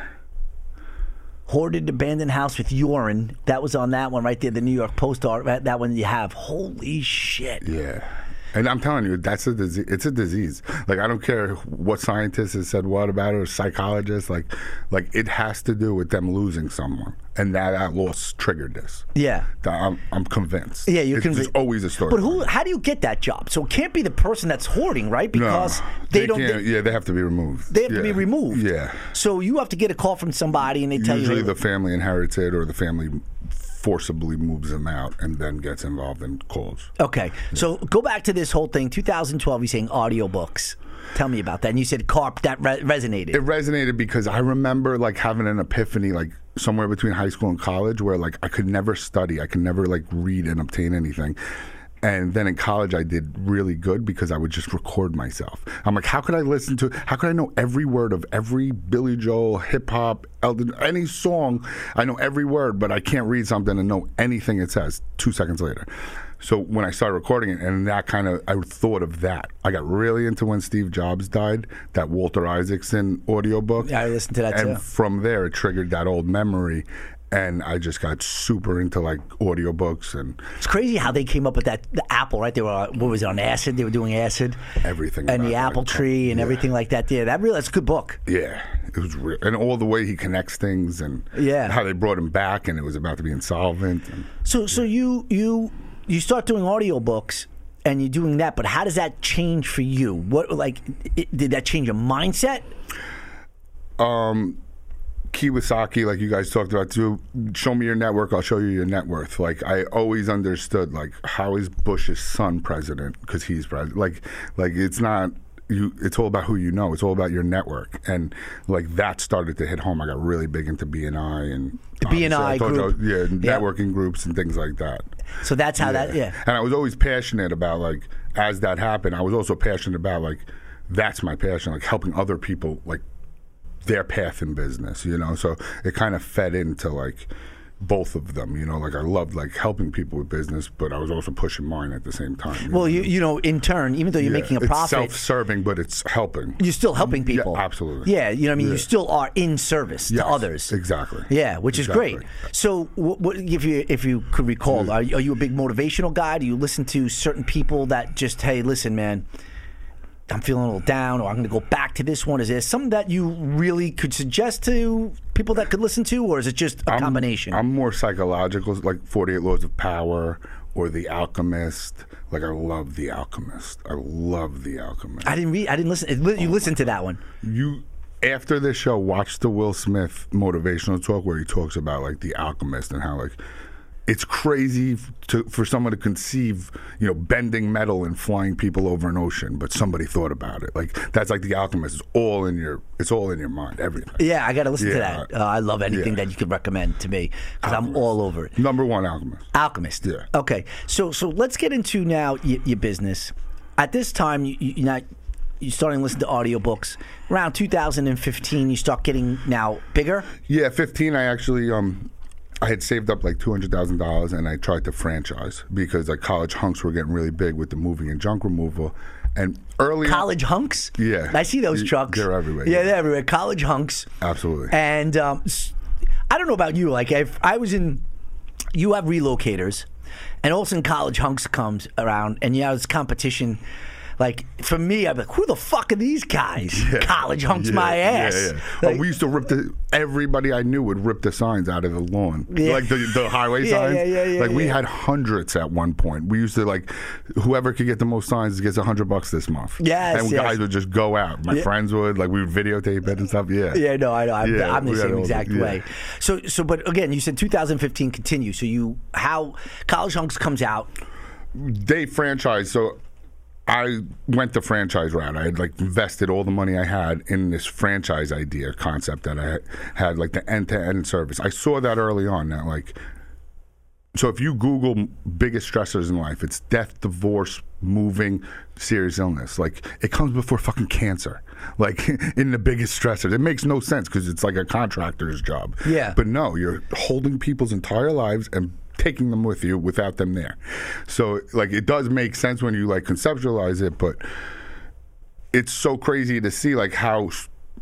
Hoarded abandoned house with urine. That was on that one right there. The New York Post art. That one you have. Holy shit! Yeah. And I'm telling you, that's a disease. It's a disease. Like I don't care what scientists have said what about it or psychologists. Like, like it has to do with them losing someone, and that that loss triggered this. Yeah. I'm, I'm convinced. Yeah, you're it's, convinced. There's always a story. But who? How do you get that job? So it can't be the person that's hoarding, right? No, Because they, don't. They, yeah, they have to be removed. they have to be removed. Yeah. So you have to get a call from somebody, and they tell Usually you. the family inherits it, or the family forcibly moves them out, and then gets involved in calls. Okay, so go back to this whole thing. 2012, you're saying audiobooks. Tell me about that. And you said carp. That re- resonated. it resonated because I remember like having an epiphany like somewhere between high school and college where like I could never study, I could never like read and obtain anything. And then in college, I did really good because I would just record myself. I'm like, how could I listen to? How could I know every word of every Billy Joel, hip hop, Elton, any song? I know every word, but I can't read something and know anything it says two seconds later. So when I started recording it, and that kind of, I thought of that. I got really into when Steve Jobs died, that Walter Isaacson audiobook. Yeah, I listened to that and too. And from there, it triggered that old memory. And I just got super into like audiobooks and It's crazy how they came up with that. The apple, right? They were what was it on acid? They were doing acid. everything. And the apple like, tree and yeah. everything like that. Yeah, that really that's a good book. Yeah, it was real, and all the way he connects things, and Yeah. how they brought him back, and it was about to be insolvent. And So so you you you start doing audiobooks and you're doing that, but how does that change for you? What like it, did that change your mindset? Um, Kiyosaki, like you guys talked about too, show me your network, I'll show you your net worth. Like I always understood, like how is Bush's son president because he's president? Like, like it's not. you it's all about who you know. It's all about your network, and like that started to hit home. I got really big into BNI and The BNI I told you I group. was- yeah, Yeah. networking groups and things like that. So that's how that. Yeah. And I was always passionate about like as that happened, I was also passionate about like that's my passion, like helping other people like their path in business, you know. So it kind of fed into like both of them, you know. Like I loved like helping people with business, but I was also pushing mine at the same time. you Well, know? you you know, in turn, even though you're Yeah, making a it's profit, self-serving, but it's helping. you're still helping people. absolutely. Yeah, you know what I mean. You still are in service Yes, to others. exactly. Yeah, which is great. So, what, what, if you if you could recall, are, are you a big motivational guy? Do you listen to certain people that just, hey, listen, man, I'm feeling a little down, or I'm going to go back to this one? Is there something that you really could suggest to people that could listen to, or is it just a I'm- combination? I'm more psychological, like 48 Laws of Power or The Alchemist. Like I love The Alchemist. I love The Alchemist. I didn't read. I didn't listen. You listened to that one. you after this show watch the Will Smith motivational talk where he talks about like the alchemist and how like it's crazy to, for someone to conceive, you know, bending metal and flying people over an ocean, but somebody thought about it. Like that's like the alchemist. It's all in your. It's all in your mind. Everything. Yeah, I got to listen to that. Uh, I love anything Yeah. that you could recommend to me because I'm all over it. Number one alchemist. Alchemist. Yeah. Okay. So so let's get into now y- your business. At this time, you, you, you're not you're starting to listen to audiobooks. Around 2015, you start getting now bigger. Yeah, 15. I actually um, I had saved up like two hundred thousand dollars, and I tried to franchise because like college hunks were getting really big with the moving and junk removal, and early on- College hunks. Yeah. I see those trucks. they're everywhere, Yeah, yeah. they're everywhere. College hunks. Absolutely. And um, I don't know about you. Like if I was in, you have relocators, and all of a sudden college hunks comes around, and yeah, have this competition. Like for me, I'm like, who the fuck are these guys? [laughs] College hunks Yeah, my ass. Yeah, yeah. Oh, we used to rip the. Everybody I knew would rip the signs out of the lawn, Yeah. like the, the highway [laughs] Yeah, signs. yeah, yeah, yeah, like we had hundreds at one point. We used to like, whoever could get the most signs gets a hundred bucks this month. Yes, and yes. guys would just go out. My Yeah. friends would like we would videotape it and stuff. Yeah, Yeah, no, I know. I'm, Yeah, I'm the same exact yeah. way. So, so, but again, you said 2015 continue. So you, how College Hunks comes out? they franchise So I went the franchise route. I had like invested all the money I had in this franchise idea concept that I had, like the end to end service. I saw that early on. That like, so if you Google biggest stressors in life, it's death, divorce, moving, serious illness. Like it comes before fucking cancer. Like [laughs] in the biggest stressors, it makes no sense because it's like a contractor's job. Yeah. But no, you're holding people's entire lives and taking them with you without them there. So like it does make sense when you like conceptualize it, but it's so crazy to see like how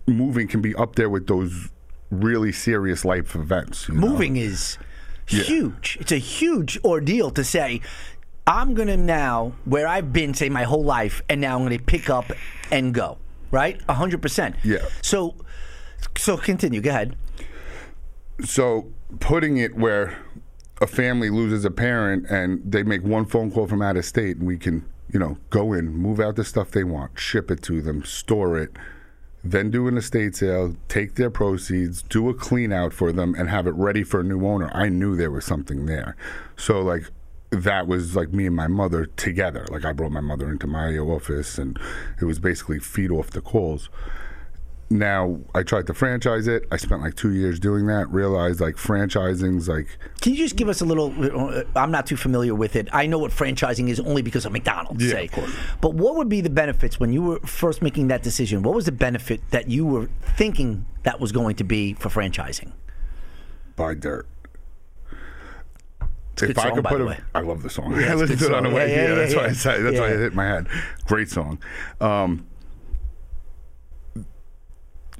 moving can be up there with those really serious life events. you know? Moving is huge. It's a huge ordeal to say, I'm going to now, where I've been, say, my whole life, and now I'm going to pick up and go, right? 100%. Yeah. So, so continue. Go ahead. So putting it where a family loses a parent and they make one phone call from out of state and we can, you know, go in, move out the stuff they want, ship it to them, store it, then do an estate sale, take their proceeds, do a clean out for them and have it ready for a new owner. I knew there was something there. So like that was like me and my mother together. Like I brought my mother into my office and it was basically feed off the calls now I tried to franchise it. I spent like two years doing that. Realized like franchising's like Can you just give us a little? uh, I'm not too familiar with it. I know what franchising is only because of McDonald's. Yeah, say. of course. But what would be the benefits when you were first making that decision? What was the benefit that you were thinking that was going to be for franchising? buy dirt. a good song, by the way. I love the song. Yeah, I listened to it on the way Yeah, yeah, here. yeah, that's why I said. That's why it hit my head. Great song. Um,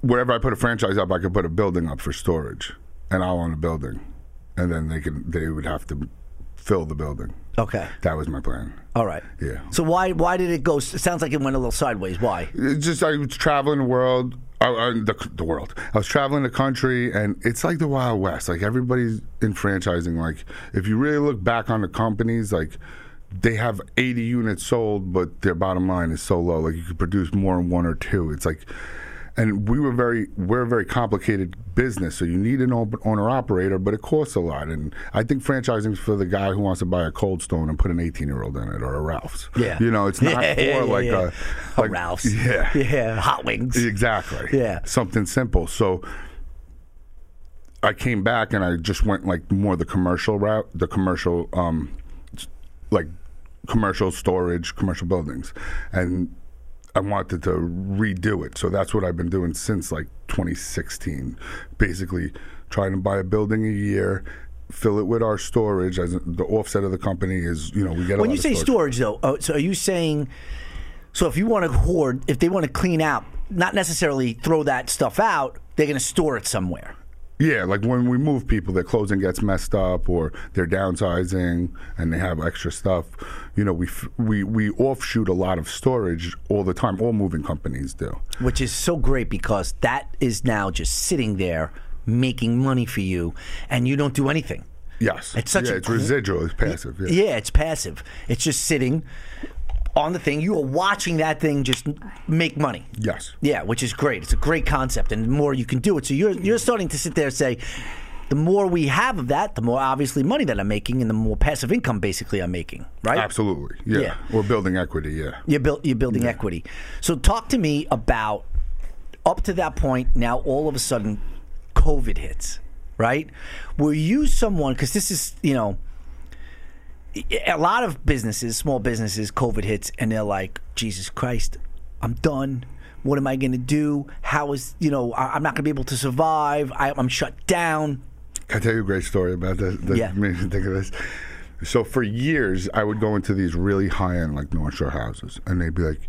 wherever I put a franchise up, I could put a building up for storage, and I'll own a building, and then they can they would have to fill the building. Okay. That was my plan. All right. Yeah. So why why did it go? It sounds like it went a little sideways. Why? It's just I was traveling the world, uh, uh, the, the world. I was traveling the country, and it's like the Wild West. Like everybody's in franchising. Like if you really look back on the companies, like they have 80 units sold, but their bottom line is so low. Like you could produce more in one or two. It's like, and we were very we're a very complicated business, so you need an owner operator, but it costs a lot. And I think franchising is for the guy who wants to buy a Cold Stone and put an 18 year old in it or a Ralph's. Yeah. you know, it's [laughs] not Yeah, for yeah, like yeah. a A Ralph's. Yeah, [laughs] Yeah, hot wings. Exactly. Yeah. Something simple. So I came back and I just went like more the commercial route, the commercial, um, like commercial storage, commercial buildings, and I wanted to redo it. So that's what I've been doing since like 2016. Basically, trying to buy a building a year. Fill it with our storage. As the offset of the company is, you know, we get. a When you say storage, though, uh, so are you saying? So if you want to hoard, if they want to clean out, not necessarily throw that stuff out, they're going to store it somewhere. Yeah, like when we move people, their clothing gets messed up, or they're downsizing and they have extra stuff. You know, we f- we we offshoot a lot of storage all the time. All moving companies do. which is so great because that is now just sitting there making money for you, and you don't do anything. Yes, It's such yeah, a it's residual, it's passive. Yeah. Yeah, it's passive. It's just sitting on the thing. You are watching that thing just make money. Yes. Yeah, which is great. It's a great concept, and the more you can do it, so you're you're starting to sit there and say. The more we have of that, the more obviously money that I'm making, and the more passive income basically I'm making, right? Absolutely. Yeah. Yeah. We're building equity. Yeah. You're, build, you're building equity. So talk to me about up to that point. Now all of a sudden, COVID hits. Right? Were you someone? Because this is you know, a lot of businesses, small businesses, COVID hits, and they're like, Jesus Christ, I'm done. What am I going to do? How is you know? I- I'm not going to be able to survive. I, I'm shut down. Can I tell you a great story about this? That Yeah. made me think of this. So for years, I would go into these really high end, like North Shore houses, and they'd be like,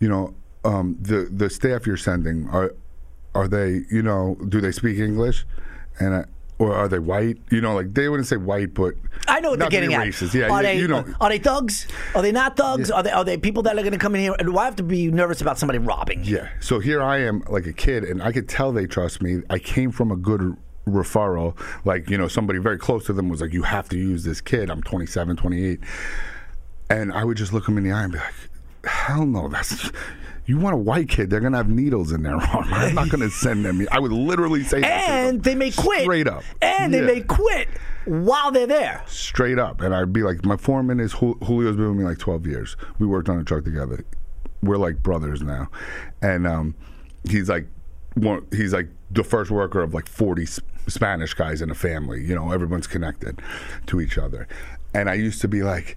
you know, um, the the staff you're sending are are they, you know, do they speak English, and I, or are they white? You know, like they wouldn't say white, but I know what they're getting at. Racist. Yeah, are yeah, they you know, are they thugs? Are they not thugs? Are they are they people that are going to come in here? Do I have to be nervous about somebody robbing? Yeah. So here I am, like a kid, and I could tell they trust me. I came from a good referral. Like, you know, somebody very close to them was like, you have to use this kid. I'm 27, 28. And I would just look them in the eye and be like, hell no, that's. You want a white kid? They're gonna have needles in their [laughs] arm. I'm not gonna send them. I would literally say, and they may quit straight up, and they Yeah. may quit while they're there. straight up. And I'd be like, my foreman is Julio's been with me like 12 years. We worked on a truck together. We're like brothers now, and um, he's like one. He's like the first worker of like 40 Spanish guys in a family. You know, everyone's connected to each other. And I used to be like.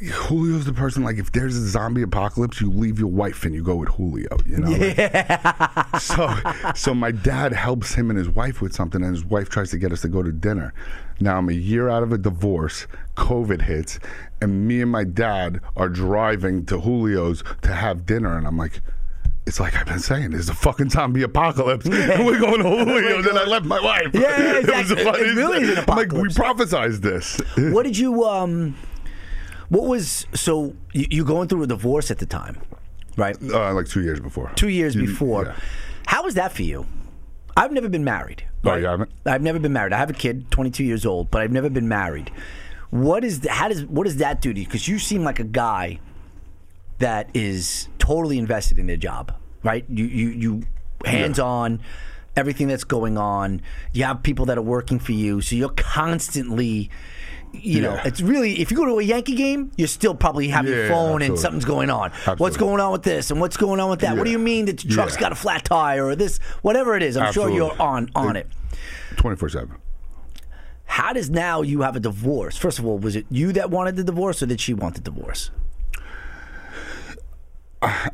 Julio's the person like if there's a zombie apocalypse, you leave your wife and you go with Julio. You know, Like, [laughs] so so my dad helps him and his wife with something and his wife tries to get us to go to dinner now i'm a year out of a divorce covid hits and me and my dad are driving to julio's to have dinner and i'm like it's like I've been saying, there's a fucking zombie apocalypse. And we're going to [laughs] Julio's, and I left my wife. Yeah, [laughs] It was exactly. the It really is an. I'm Like we apocalypse. prophesized this. What did you um? What was so you, you going through a divorce at the time, right? Uh, like two years before. Two years You- before. yeah. How was that for you? I've never been married. Oh, you haven't? I've never been married. I have a kid, 22 years old, but I've never been married. What is how does what does that do to you? Because you seem like a guy that is totally invested in their job, right? You you you hands on everything that's going on. You have people that are working for you, so you're constantly. You know, Yeah. it's really if you go to a Yankee game, you still probably have your Yeah, phone and something's going on. What's going on with this and what's going on with that? What do you mean that the truck's Yeah. got a flat tire or this, whatever it is? I'm sure you're on on it. 24 7. How does now you have a divorce? First of all, was it you that wanted the divorce or did she want the divorce?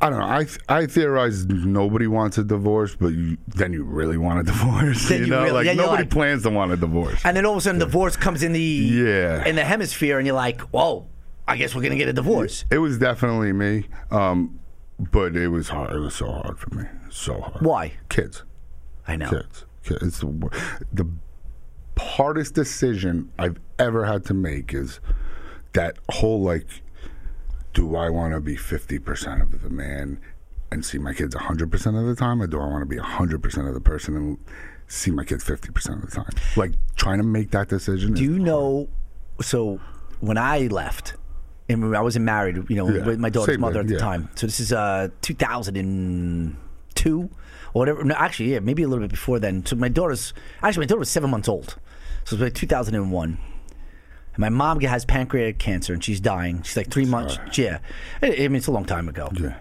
I don't know. I I theorize nobody wants a divorce, but you, then you really want a [laughs] divorce. Then you you know, really- like nobody like- plans to want a divorce. And then all of a sudden, divorce comes in the Yeah. in the hemisphere, and you're like, "Whoa, I guess we're gonna get a divorce." It was definitely me, um, but it was hard. It was so hard for me. So hard. Why? Kids. I know. Kids. Kids. It's the, the hardest decision I've ever had to make is that whole like, do I want to be 50% of the man and see my kids 100% of the time, or do I want to be 100% of the person and see my kids 50% of the time? Like, trying to make that decision. Do you know? So when I left, and I wasn't married, you know, Yeah. with my daughter's mother at the yeah. time. So this is uh 2002. or whatever. No, actually, yeah, maybe a little bit before then. So my daughter's actually my daughter was seven months old. So it was like 2001. My mom has pancreatic cancer and she's dying. She's like three months. Yeah, I I mean it's a long time ago. Yeah.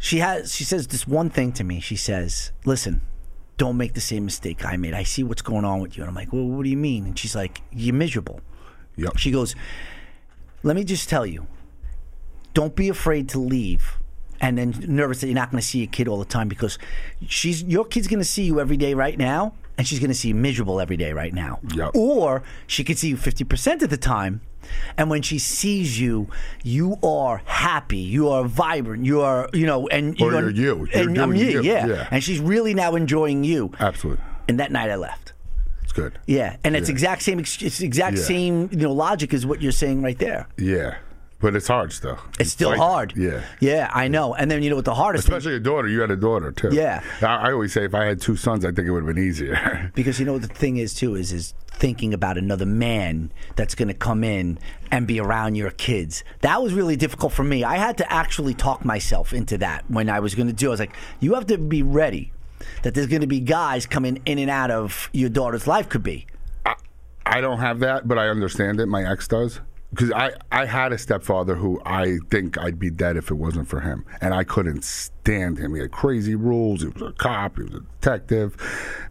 She has. She says this one thing to me. She says, "Listen, don't make the same mistake I made. I see what's going on with you." And I'm like, "Well, what do you mean?" And she's like, "You're miserable." Yep. She goes, "Let me just tell you, don't be afraid to leave." And then nervous that you're not going to see your kid all the time because she's your kid's going to see you every day right now, and she's going to see you miserable every day right now. Yep. Or she could see you fifty percent of the time, and when she sees you, you are happy, you are vibrant, you are you know, and Or you're, you're you. You're and I'm you, you. yeah. Yeah. And she's really now enjoying you. Absolutely. And that night I left. It's good. Yeah, and it's Yeah. exact same. It's exact Yeah. same. You know, logic is what you're saying right there. Yeah. But it's hard still. It's still Like- hard. Yeah. yeah, I know. And then you know what the hardest Especially a daughter. You had a daughter too. Yeah. I, I always say if I had two sons, I think it would have been easier. [laughs] because you know what the thing is too is is thinking about another man that's going to come in and be around your kids. That was really difficult for me. I had to actually talk myself into that when I was going to do. it. I was like, you have to be ready that there's going to be guys coming in and out of your daughter's life. Could be. I don't have that, but I understand it. My ex does. Because I, I had a stepfather who I think I'd be dead if it wasn't for him. And I couldn't stand him. He had crazy rules. He was a cop. He was a detective.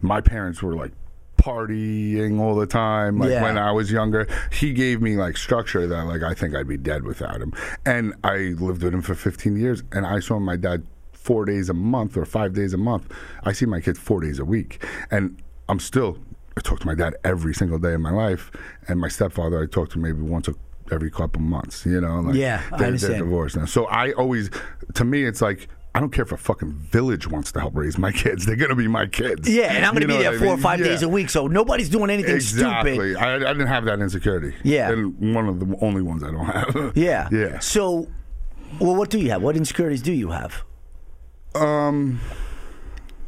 My parents were like partying all the time like Yeah. when I was younger. He gave me like structure that like I think I'd be dead without him. And I lived with him for 15 years and I saw my dad 4 days a month or 5 days a month. I see my kids 4 days a week. And I'm still I talk to my dad every single day of my life, and my stepfather I talk to maybe once a, every couple months. You know, like Yeah, they're, understand. They're divorced now, so I always, to me, it's like I don't care if a fucking village wants to help raise my kids; [laughs] they're gonna be my kids. Yeah, and I'm going to be there I four or five Yeah. days a week, so nobody's doing anything Exactly. stupid. I, I didn't have that insecurity. Yeah. and one of the only ones I don't have. [laughs] Yeah. Yeah. So, well, what do you have? What insecurities do you have? Um,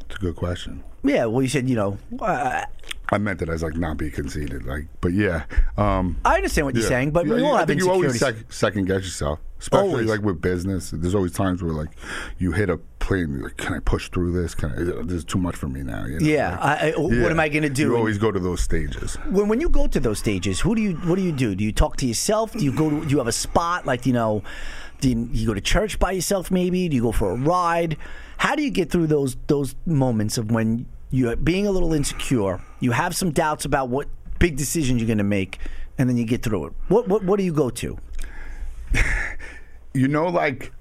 it's a good question. Yeah. Well, you said you know. Uh, I meant it as like not be conceited, like, but yeah. Um, I understand what you're Yeah. saying, but we all I have think you always sec- second guess yourself, especially Always. like with business. There's always times where like you hit a plane, you're like, can I push through this? Can I? This is too much for me now. You know? Yeah, like, I- I- what am I gonna do? You always go to those stages. when when you go to those stages, who do you what do you do? Do you talk to yourself? Do you go to do you have a spot like you know? Do you, you go to church by yourself? Maybe do you go for a ride? How do you get through those those moments of when you're being a little insecure? You have some doubts about what big decisions you're going to make, and then you get through it. What what what do you go to? [laughs] You know, like.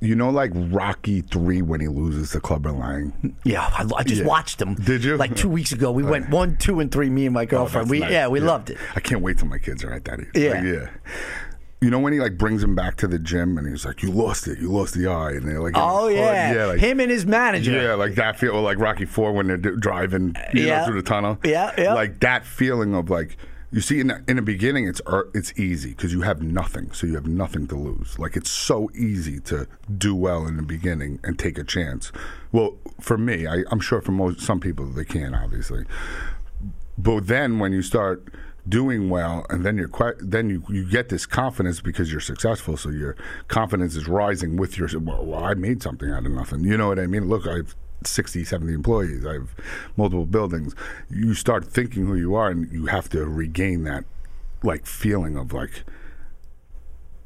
You know, like Rocky Three when he loses to Clubber Lang. Yeah, I, I just Yeah. watched them. Did you? Like two weeks ago, we went [laughs] one, two, and three. Me and my oh, girlfriend. Oh, we nice. yeah, we loved it. I can't wait till my kids are at that age. Yeah. Like, yeah. You know when he like brings him back to the gym and he's like, "You lost it, you lost the eye," and they're like, Oh hard. yeah, yeah, like, him and his manager. Yeah, like that feel, like Rocky Four when they're d- driving, you Yeah. know, through the tunnel. Yeah, yeah. Like that feeling of like, you see, in the, in the beginning, it's er- it's easy because you have nothing, so you have nothing to lose. Like it's so easy to do well in the beginning and take a chance. Well, for me, I, I'm sure for most some people they can obviously, but then when you start doing well and then you're quite then you, you get this confidence because you're successful. So your confidence is rising with your well, well i made something out of nothing. You know what i mean? Look i've 60 70 employees. I have multiple buildings. You start thinking who you are and you have to regain that like feeling of like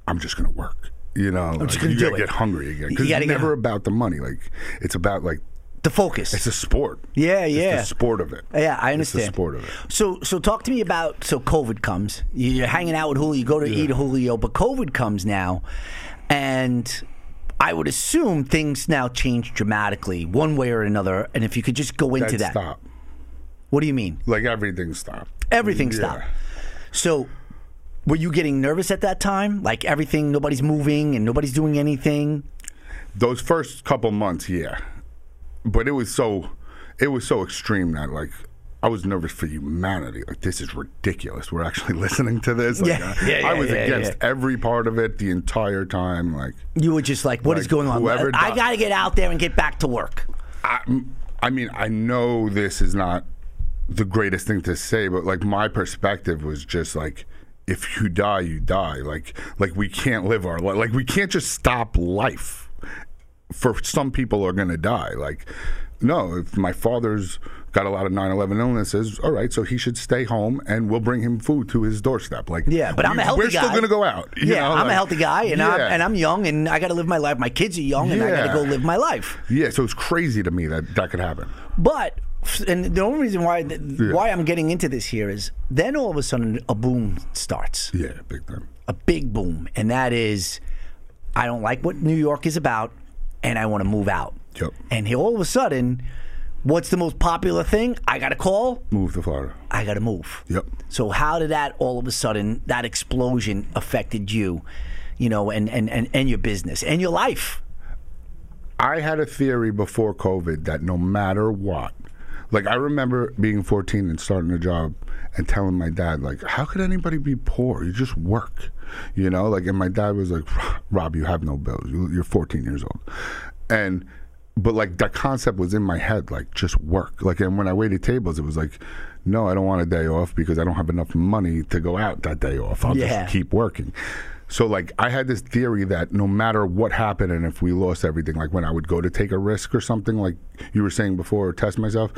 i'm just gonna work. You know I'm just gonna you gotta it. get hungry again because it's never about the money. Like it's about like The focus. it's a sport Yeah, yeah. It's yeah. the sport of it Yeah, I understand. It's the sport of it So, so talk to me about so COVID comes. You're hanging out with Julio. You go to eat Julio, but COVID comes now, and I would assume things now change dramatically, one way or another. And if you could just go into that, stop what do you mean? like everything stopped Everything Yeah. stopped. So, were you getting nervous at that time? Like everything, nobody's moving and nobody's doing anything. those first couple months, yeah. But it was so it was so extreme that like I was nervous for humanity. Like this is ridiculous. We're actually [laughs] listening to this. Like, Yeah. uh, Yeah, yeah, I was yeah, against every part of it the entire time. Like You were just like, "What is Like, going on? whoever I got to get out there and get back to work." I, I mean, I know this is not the greatest thing to say, but like my perspective was just like, if you die, you die. Like, like we can't live our life. Like we can't just stop life. For some people are going to die. Like, no, if my father's got a lot of 9/11 illnesses, all right, so he should stay home, and we'll bring him food to his doorstep. Like, Yeah, but I'm a we- healthy We're guy. still going to go out. you yeah, know, I'm a healthy guy, and I'm and I'm young, and I got to live my life. My kids are young, and I got to go live my life. Yeah, so it's crazy to me that that could happen. But and the only reason why why I'm getting into this here is then all of a sudden a boom starts, Yeah, big time. a big boom, and that is I don't like what New York is about, and I want to move out. Yep. And here all of a sudden, what's the most popular thing? I got to call. Move to Florida. I got to move. Yep. So how did that all of a sudden that explosion affected you, you know, and and and, and your business and your life? I had a theory before COVID that no matter what, like I remember being 14 and starting a job and telling my dad, like, how could anybody be poor? You just work, you know? Like, and my dad was like, [sighs] Rob, you have no bills. You- You're 14 years old. And, but like that concept was in my head, like, just work. Like, and when I waited tables, it was like, no, I don't want a day off because I don't have enough money to go out that day off. I'll Yeah. just keep working. So like I had this theory that no matter what happened and if we lost everything, like when I would go to take a risk or something, like you were saying before, or test myself,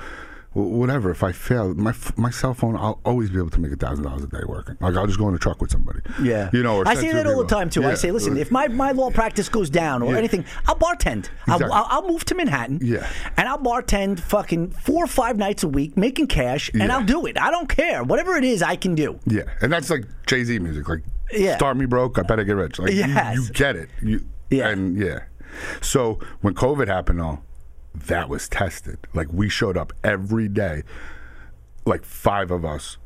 whatever. If I fail, my my cell phone, I'll always be able to make a thousand dollars a day working. Like I'll just go in a truck with somebody. Yeah, you know. Or I say that all the time too. I say, listen, if my, my law practice goes down or Yeah. anything, I'll bartend. I'll, Exactly. I'll, I'll move to Manhattan. Yeah. and I'll bartend fucking four or five nights a week, making cash, and Yeah. I'll do it. I don't care. Whatever it is, I can do. Yeah, and that's like Jay Z music. Like, Yeah. start me broke, I better get rich. Like, you- Yes. you, get it. You, Yeah. and yeah. So when COVID happened, though, that was tested. Like we showed up every day, like five of us,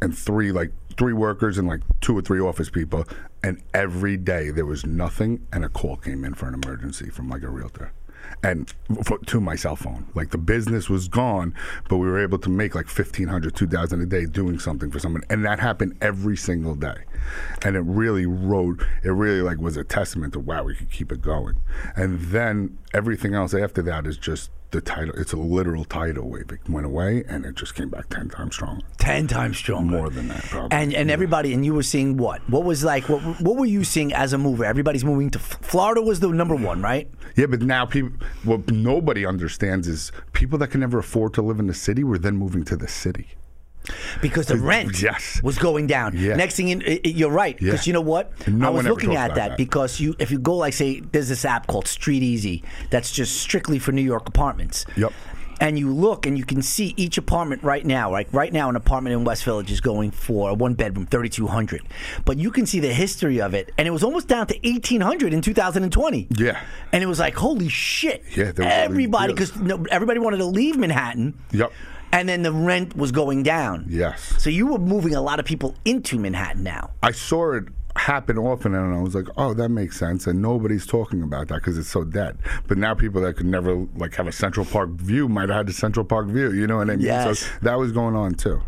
and three like three workers and like two or three office people, and every day there was nothing, and a call came in for an emergency from like a realtor. And to my cell phone, like the business was gone, but we were able to make like 1500 2000 a day doing something for someone. And that happened every single day. And it really rode, it really like was a testament to wow, we could keep it going. And then everything else after that is just the tidal, it's a literal tidal wave. It went away and it just came back 10 times stronger. Ten times stronger. More than that, probably. And and everybody and you were seeing what? What was like? What what were you seeing as a mover? Everybody's moving to Florida was the number one, right? Yeah, but now people, what nobody understands is people that can never afford to live in the city were then moving to the city. Because the [laughs] rent yes. was going down. Yeah. Next thing you, you're right. Because Yeah. you know what? No I was looking at that, that. because you if you go like say there's this app called Street Easy that's just strictly for New York apartments. Yep. And you look and you can see each apartment right now. Like right now, an apartment in West Village is going for a one bedroom, thirty two hundred. But you can see the history of it, and it was almost down to eighteen hundred in two thousand and twenty. Yeah. And it was like, holy shit! Yeah, there was all these everybody because no, everybody wanted to leave Manhattan. Yep. And then the rent was going down. Yes. So you were moving a lot of people into Manhattan now. I saw it happen often, and I was like, "Oh, that makes sense." And nobody's talking about that because it's so dead. But now people that could never like have a Central Park view might have had the Central Park view. You know what I mean? Yes. So that was going on too.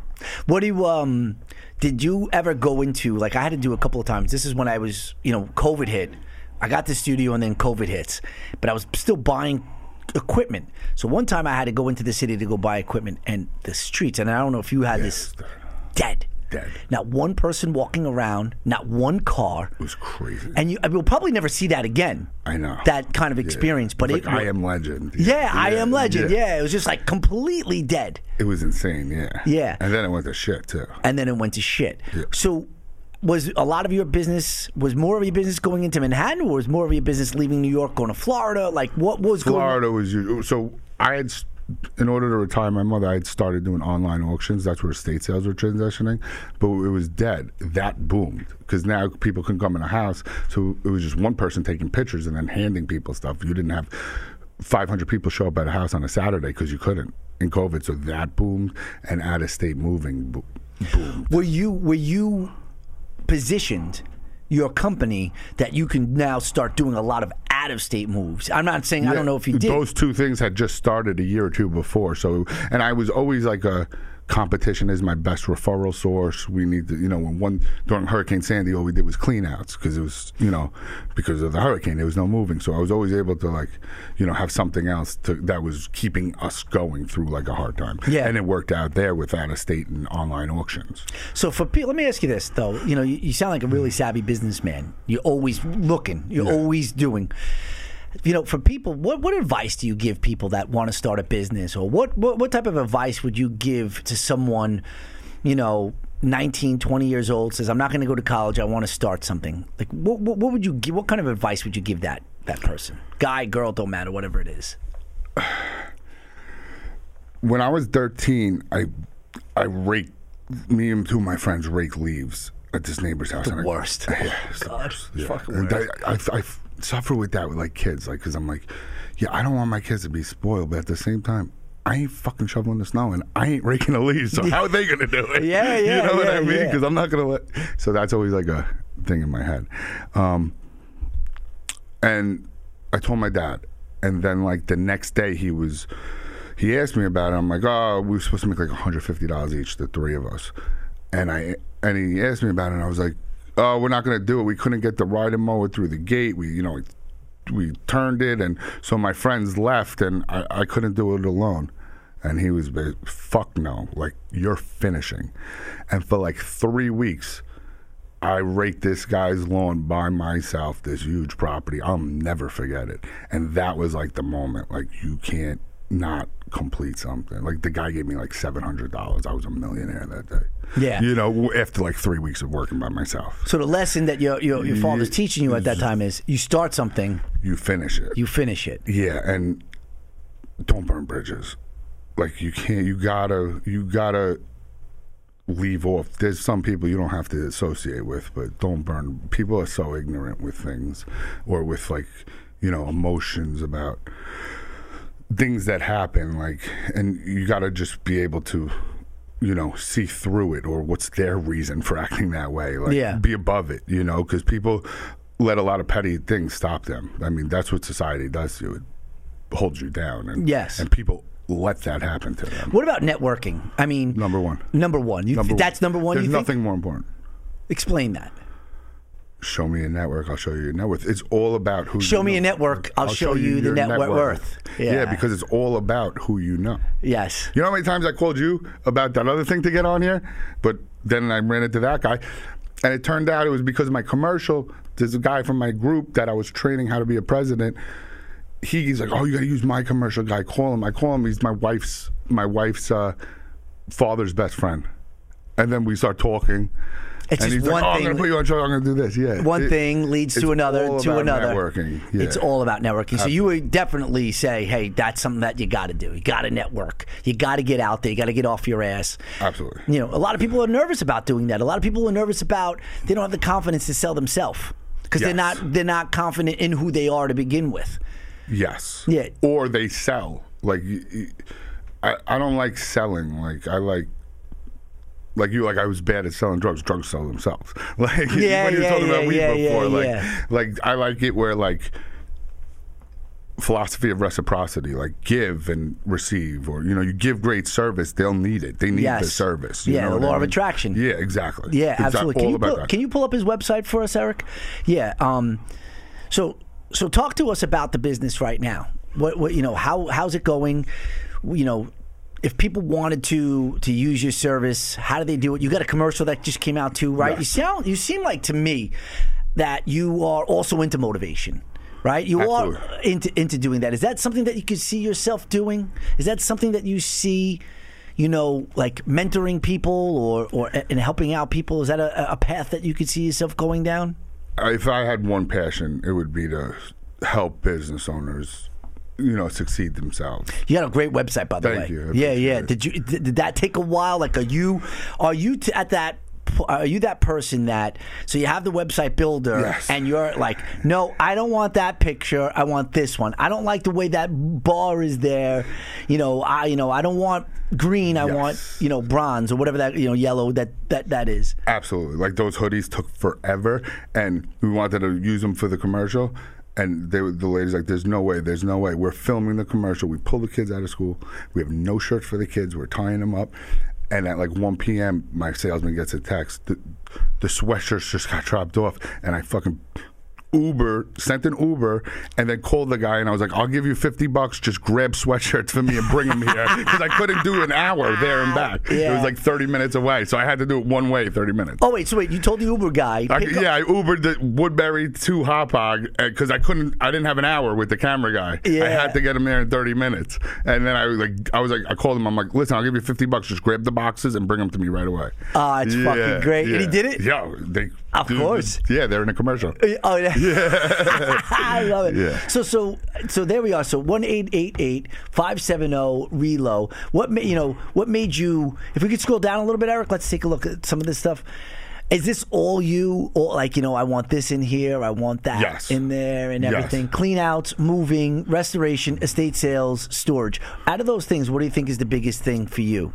What do you um did you ever go into like I had to do a couple of times. This is when I was, you know, COVID hit. I got the studio and then COVID hits. But I was still buying equipment. So one time I had to go into the city to go buy equipment and the streets and I don't know if you had this dead. Dead. Not one person walking around, not one car. It was crazy. And you I will probably never see that again. I know That kind of experience. But it like I am legend. Yeah, I am legend. Yeah. it was just like completely dead. It was insane. Yeah. Yeah. And then it went to shit too. and then it went to shit. Yeah. So was a lot of your business was more of your business going into Manhattan or was more of your business leaving New York going to Florida? Like what was going on? Florida was u- so I had in order to retire my mother I had started doing online auctions. That's where estate sales were transitioning. But it was dead. That boomed. Because now people can come in a house. So it was just one person taking pictures and then handing people stuff. You didn't have 500 people show up at a house on a Saturday because you couldn't in COVID. So that boomed and out of state moving bo- boomed. Were you were you positioned your company that you can now start doing a lot of out of state moves? I'm not saying I don't know if you did. Those two things had just started a year or two before. So, and I was always like a competition is my best referral source. We need to, you know, when one during Hurricane Sandy, all we did was clean outs because it was, you know, because of the hurricane, there was no moving. So I was always able to like, you know, have something else to, that was keeping us going through like a hard time. Yeah. And it worked out there with out of state and online auctions. So for people, let me ask you this though. You know, you, you sound like a really mm. savvy businessman. You're always looking. You're always doing. You know, for people, what what advice do you give people that want to start a business, or what what, what type of advice would you give to someone, you know? 19 20 years old says i'm not going to go to college i want to start something like what, what, what would you give what kind of advice would you give that that person guy girl don't matter whatever it is when I was 13, I I raked me and two of my friends rake leaves at this neighbor's house. the and I- worst [laughs] Yeah, it's the God, worst. Yeah. fucking worst. I, I, I suffer with that with like kids, like because I'm like, yeah, I don't want my kids to be spoiled, but at the same time. I ain't fucking shoveling the snow and I ain't raking the leaves. So how are they gonna do it? [laughs] Yeah, [laughs] yeah, You know what I mean? yeah. Because I'm not gonna let. So that's always like a thing in my head. Um, and I told my dad, and then like the next day he was, he asked me about it. I'm like, oh, we were supposed to make like 150 dollars each, the three of us, and I and he asked me about it, and I was like, oh, we're not gonna do it. We couldn't get the ride riding mower through the gate. We, you know, we turned it, and so my friends left, and I, I couldn't do it alone. And he was, fuck no, like you're finishing. And for like three weeks, I raked this guy's lawn by myself, this huge property. I'll never forget it. And that was like the moment, like you can't not complete something. Like the guy gave me like seven hundred dollars. I was a millionaire that day. Yeah. you know, after like three weeks of working by myself, so the lesson that your your, your father's Ye- teaching you at that time is you start something you finish it. you finish it Yeah, and don't burn bridges. Like you can't. You gotta. You gotta leave off. There's some people you don't have to associate with, but don't burn. People are so ignorant with things, or with like, you know, emotions about things that happen. Like, and you gotta just be able to. You know, see through it, or what's their reason for [laughs] acting that way? Like, Yeah. be above it. You know, because people let a lot of petty things stop them. I mean, that's what society does to you. It holds you down, and Yes. and people let that happen to them. what about networking i mean Number one. number one you, Number that's number one There's you think? nothing more important. explain that Show me a network. I'll show you a network. It's all about who. You know. Show you me know. a network, I'll show you the your net net worth. Yeah. Yeah. because it's all about who you know. yes You know how many times I called you about that other thing to get on here, but then I ran into that guy, and it turned out it was because of my commercial. There's a guy from my group that I was training how to be a president. He, he's like, "Oh, you got to use my commercial guy. Call him." I call him. He's my wife's my wife's uh, father's best friend, and then we start talking. It's and just one like, "Oh, I'm thing- gonna put you on show. I'm gonna do this." Yeah, one It- thing leads to another all to about another Networking. Yeah. it's all about networking so you would definitely say hey that's something that you got to do you got to network you got to get out there you got to get off your ass Absolutely. you know a lot of people are nervous about doing that a lot of people are nervous about they don't have the confidence to sell themselves because they're not they're not confident in who they are to begin with Yes. Yeah. Or they sell. Like, I, I don't like selling. Like, I like. Like you, like I was bad at selling drugs. Drugs sell themselves. [laughs] Like Yeah, when you were yeah, talking yeah, about weed yeah, before, like, like I like it where like philosophy of reciprocity, like give and receive, or you know, you give great service, they'll need it. They need the service. you Yeah, know the what I law of attraction. Yeah, exactly. Yeah, It's absolutely. Can you, pull, can you pull up his website for us, Eric? Yeah. Um, so so talk to us about the business right now. What, what you know? How how's it going? You know, if people wanted to to use your service, how do they do it? You got a commercial that just came out too, right? You sound you seem like to me that you are also into motivation. Right, you are into into doing that. Is that something that you could see yourself doing? Is that something that you see, you know, like mentoring people or or and helping out people? Is that a, a path that you could see yourself going down? if I had one passion, it would be to help business owners, you know, succeed themselves. You got a great website, by the Thank way. you. Yeah, yeah. it. Did you did, did that take a while? Like, are you are you t- at that? Are you that person that so you have the website builder Yes. and you're like, no, I don't want that picture. I want this one. I don't like the way that bar is there. You know, I you know I don't want green. I Yes. want you know bronze or whatever that you know yellow that that that is. Absolutely. Like those hoodies took forever, and we wanted to use them for the commercial. And they, the lady's like, "There's no way. There's no way. We're filming the commercial. We pull the kids out of school. We have no shirts for the kids. We're tying them up." And at like 1 p.m., my salesman gets a text. The, the sweatshirts just got dropped off, and I fucking Uber, sent an Uber, and then called the guy, and I was like, "I'll give you fifty bucks. Just grab sweatshirts for me and bring them here," [laughs] because I couldn't do an hour there and back. It was like thirty minutes away, so I had to do it one way, thirty minutes. Oh wait, so wait, you told the Uber guy. I, yeah, I Ubered the Woodbury to Hauppauge because I couldn't. I didn't have an hour with the camera guy. Yeah. I had to get him there in thirty minutes, and then I was like, I was like, I called him. I'm like, listen, I'll give you fifty bucks. Just grab the boxes and bring them to me right away. Ah, it's fucking great. And he did it? Yeah, they. Of course. Yeah, they're in a commercial. Oh yeah, [laughs] [laughs] I love it. Yeah. So so so there we are. So one eight eight eight five seven zero relo. What ma- you know? What made you? If we could scroll down a little bit, Eric, let's take a look at some of this stuff. Is this all you? Or like you know, I want this in here. I want that Yes. in there, and Yes. everything. Clean outs, moving, restoration, estate sales, storage. Out of those things, what do you think is the biggest thing for you?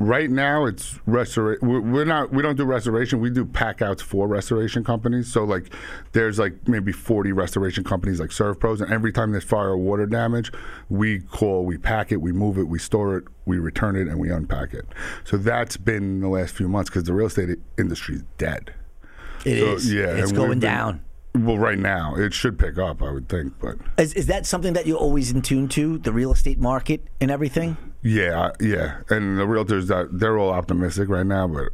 Right now, it's restoration. We're not. We don't do restoration. We do pack outs for restoration companies. So like, there's like maybe 40 restoration companies like ServPros, and every time there's fire or water damage, we call, we pack it, we move it, we store it, we return it, and we unpack it. So that's been the last few months because the real estate industry is dead. It So, is. yeah, it's going been- down. Well, right now it should pick up, I would think, but Is, is that something that you're always in tune to? The real estate market and everything. yeah, yeah. And the realtors that they're all optimistic right now, but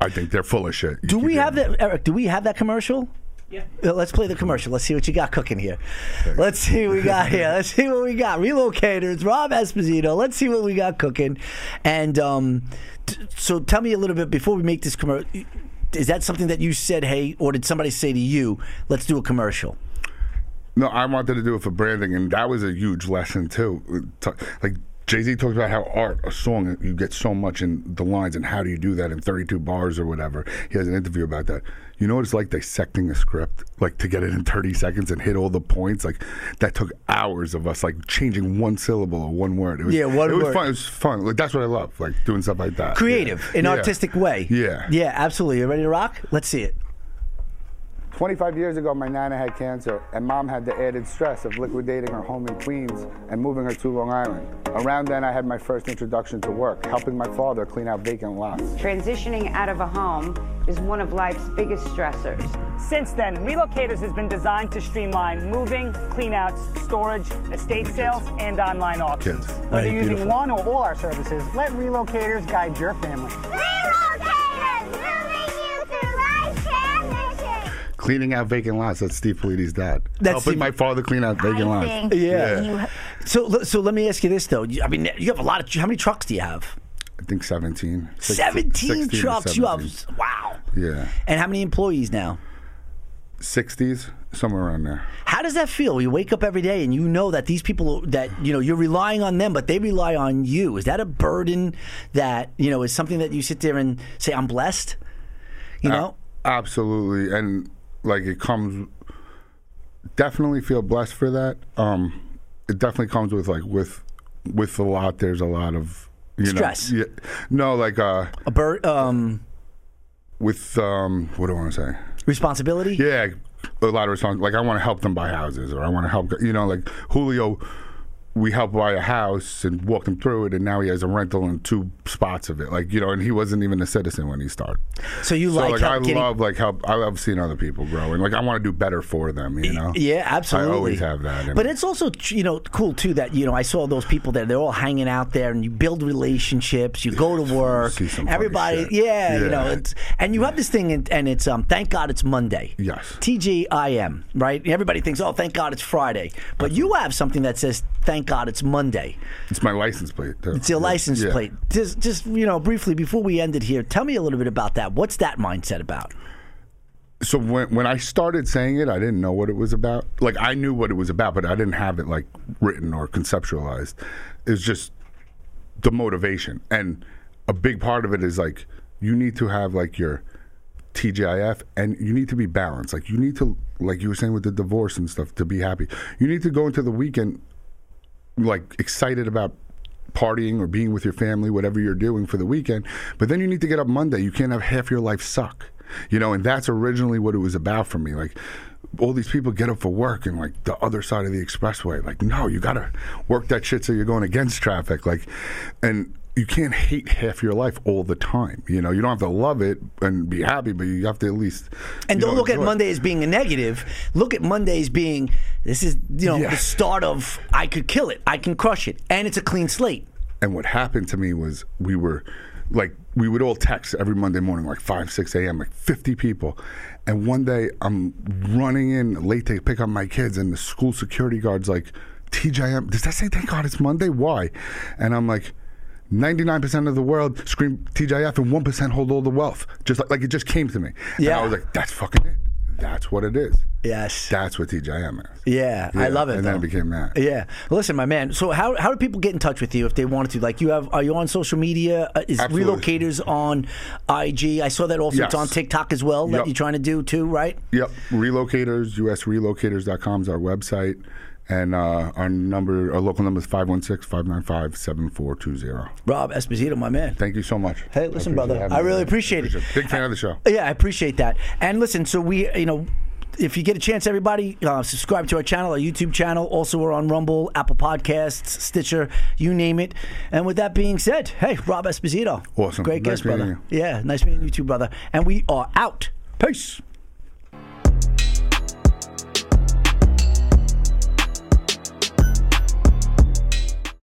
I think they're full of shit. You Do we have getting- that, Eric? Do we have that commercial? Yeah. Let's play the commercial. Let's see what you got cooking here. Let's see what we got [laughs] here. Let's see what we got. Relocators, Rob Esposito. Let's see what we got cooking. And um, t- so tell me a little bit before we make this commercial. Is that something that you said, hey, or did somebody say to you, let's do a commercial? No, I wanted to do it for branding, and that was a huge lesson too. Like Jay Z talks about how art, a song, you get so much in the lines, and how do you do that in 32 bars or whatever. He has an interview about that. You know what it's like dissecting a script, like to get it in 30 seconds and hit all the points. Like that took hours of us, like changing one syllable or one word. It was, Yeah, one it was word. fun. It was fun. Like that's what I love, like doing stuff like that. Creative, Yeah. in Yeah. artistic way. Yeah. Yeah, absolutely. You ready to rock? Let's see it. 25 years ago, my nana had cancer, and mom had the added stress of liquidating her home in Queens and moving her to Long Island. Around then, I had my first introduction to work, helping my father clean out vacant lots. Transitioning out of a home is one of life's biggest stressors. Since then, Relocators has been designed to streamline moving, cleanouts, storage, estate sales, and online auctions. Whether using one or all our services, let Relocators guide your family. Relocators Cleaning out vacant lots. That's Steve Politi's dad. That's Helping Steve- my father clean out vacant I lots. think Yeah. you So, so let me ask you this though. You- I mean, you have a lot of. How many trucks do you have? I think 17. Six- 17 16 or trucks. You have wow. Yeah. And how many employees now? 60s, somewhere around there. How does that feel? You wake up every day and you know that these people that you know you're relying on them, but they rely on you. Is that a burden that you know is something that you sit there and say, "I'm blessed"? You know, Absolutely. And like it comes definitely feel blessed for that. Um it definitely comes with like with with a lot there's a lot of you Stress. know yeah, no like uh a bird um, with um what do I want to say? responsibility. Yeah, a lot of response. Like I want to help them buy houses, or I want to help. You know, like Julio, we helped buy a house and walked him through it, and now he has a rental in two spots of it. Like you know, and he wasn't even a citizen when he started. So you So like, like, I getting, love like help. I love seeing other people grow, and like I want to do better for them. You know. Yeah, absolutely. I always have that. But it's also you know cool too that you know I saw those people there. They're all hanging out there, and you build relationships. You go to [laughs] work. see some Everybody, shit. yeah, you know, it's, and you have this thing, and, and it's um. Thank God it's Monday. Yes. TGIM, right? Everybody thinks, oh, thank God it's Friday, but you have something that says, thank God it's Monday. it's my license plate. Too. It's your license Yeah. plate. Just, just you know, briefly before we end it here, tell me a little bit about that. What's that mindset about? so when when I started saying it, I didn't know what it was about. Like I knew what it was about, but I didn't have it like written or conceptualized. It's just the motivation, and a big part of it is like you need to have like your TGIF, and you need to be balanced. Like you need to, like you were saying with the divorce and stuff, to be happy. You need to go into the weekend like excited about partying or being with your family, whatever you're doing for the weekend. But then you need to get up Monday. You can't have half your life suck. You know, and that's originally what it was about for me. Like all these people get up for work and like the other side of the expressway. Like, no, you gotta work that shit so you're going against traffic. Like and you can't hate half your life all the time. You know, you don't have to love it and be happy, but you have to at least. And don't know, look at it. Monday as being a negative. Look at Monday as being this is you know Yeah. the start of I could kill it, I can crush it, and it's a clean slate. And what happened to me was we were like we would all text every Monday morning, like five, six a.m., like fifty people. And one day I'm running in late to pick up my kids, and the school security guard's like, "TGIM, does that say thank God it's Monday? Why?" And I'm like. 99% of the world scream TGIF and 1% hold all the wealth. Just like, like it just came to me. And Yeah. I was like, that's fucking it. That's what it is. Yes. That's what TGIM is. Yeah, I love it. And though. then it became that. Yeah. Listen, my man. So how how do people get in touch with you if they wanted to? Like you have are you on social media? Uh, is Absolutely. relocators on IG? I saw that also it's on TikTok as well that you're trying to do too, right? Yep. Relocators, usrelocators.com is our website. And uh, our number, our local number is 516 595 7420. Rob Esposito, my man. Thank you so much. Hey, listen, I brother, I really appreciate it. Big fan of the show. Yeah, I appreciate that. And listen, so we, you know, if you get a chance, everybody, uh, subscribe to our channel, our YouTube channel. Also, we're on Rumble, Apple Podcasts, Stitcher, you name it. And with that being said, hey, Rob Esposito. Awesome. Great Nice guest, brother. Yeah, nice meeting you too, brother. And we are out. Peace.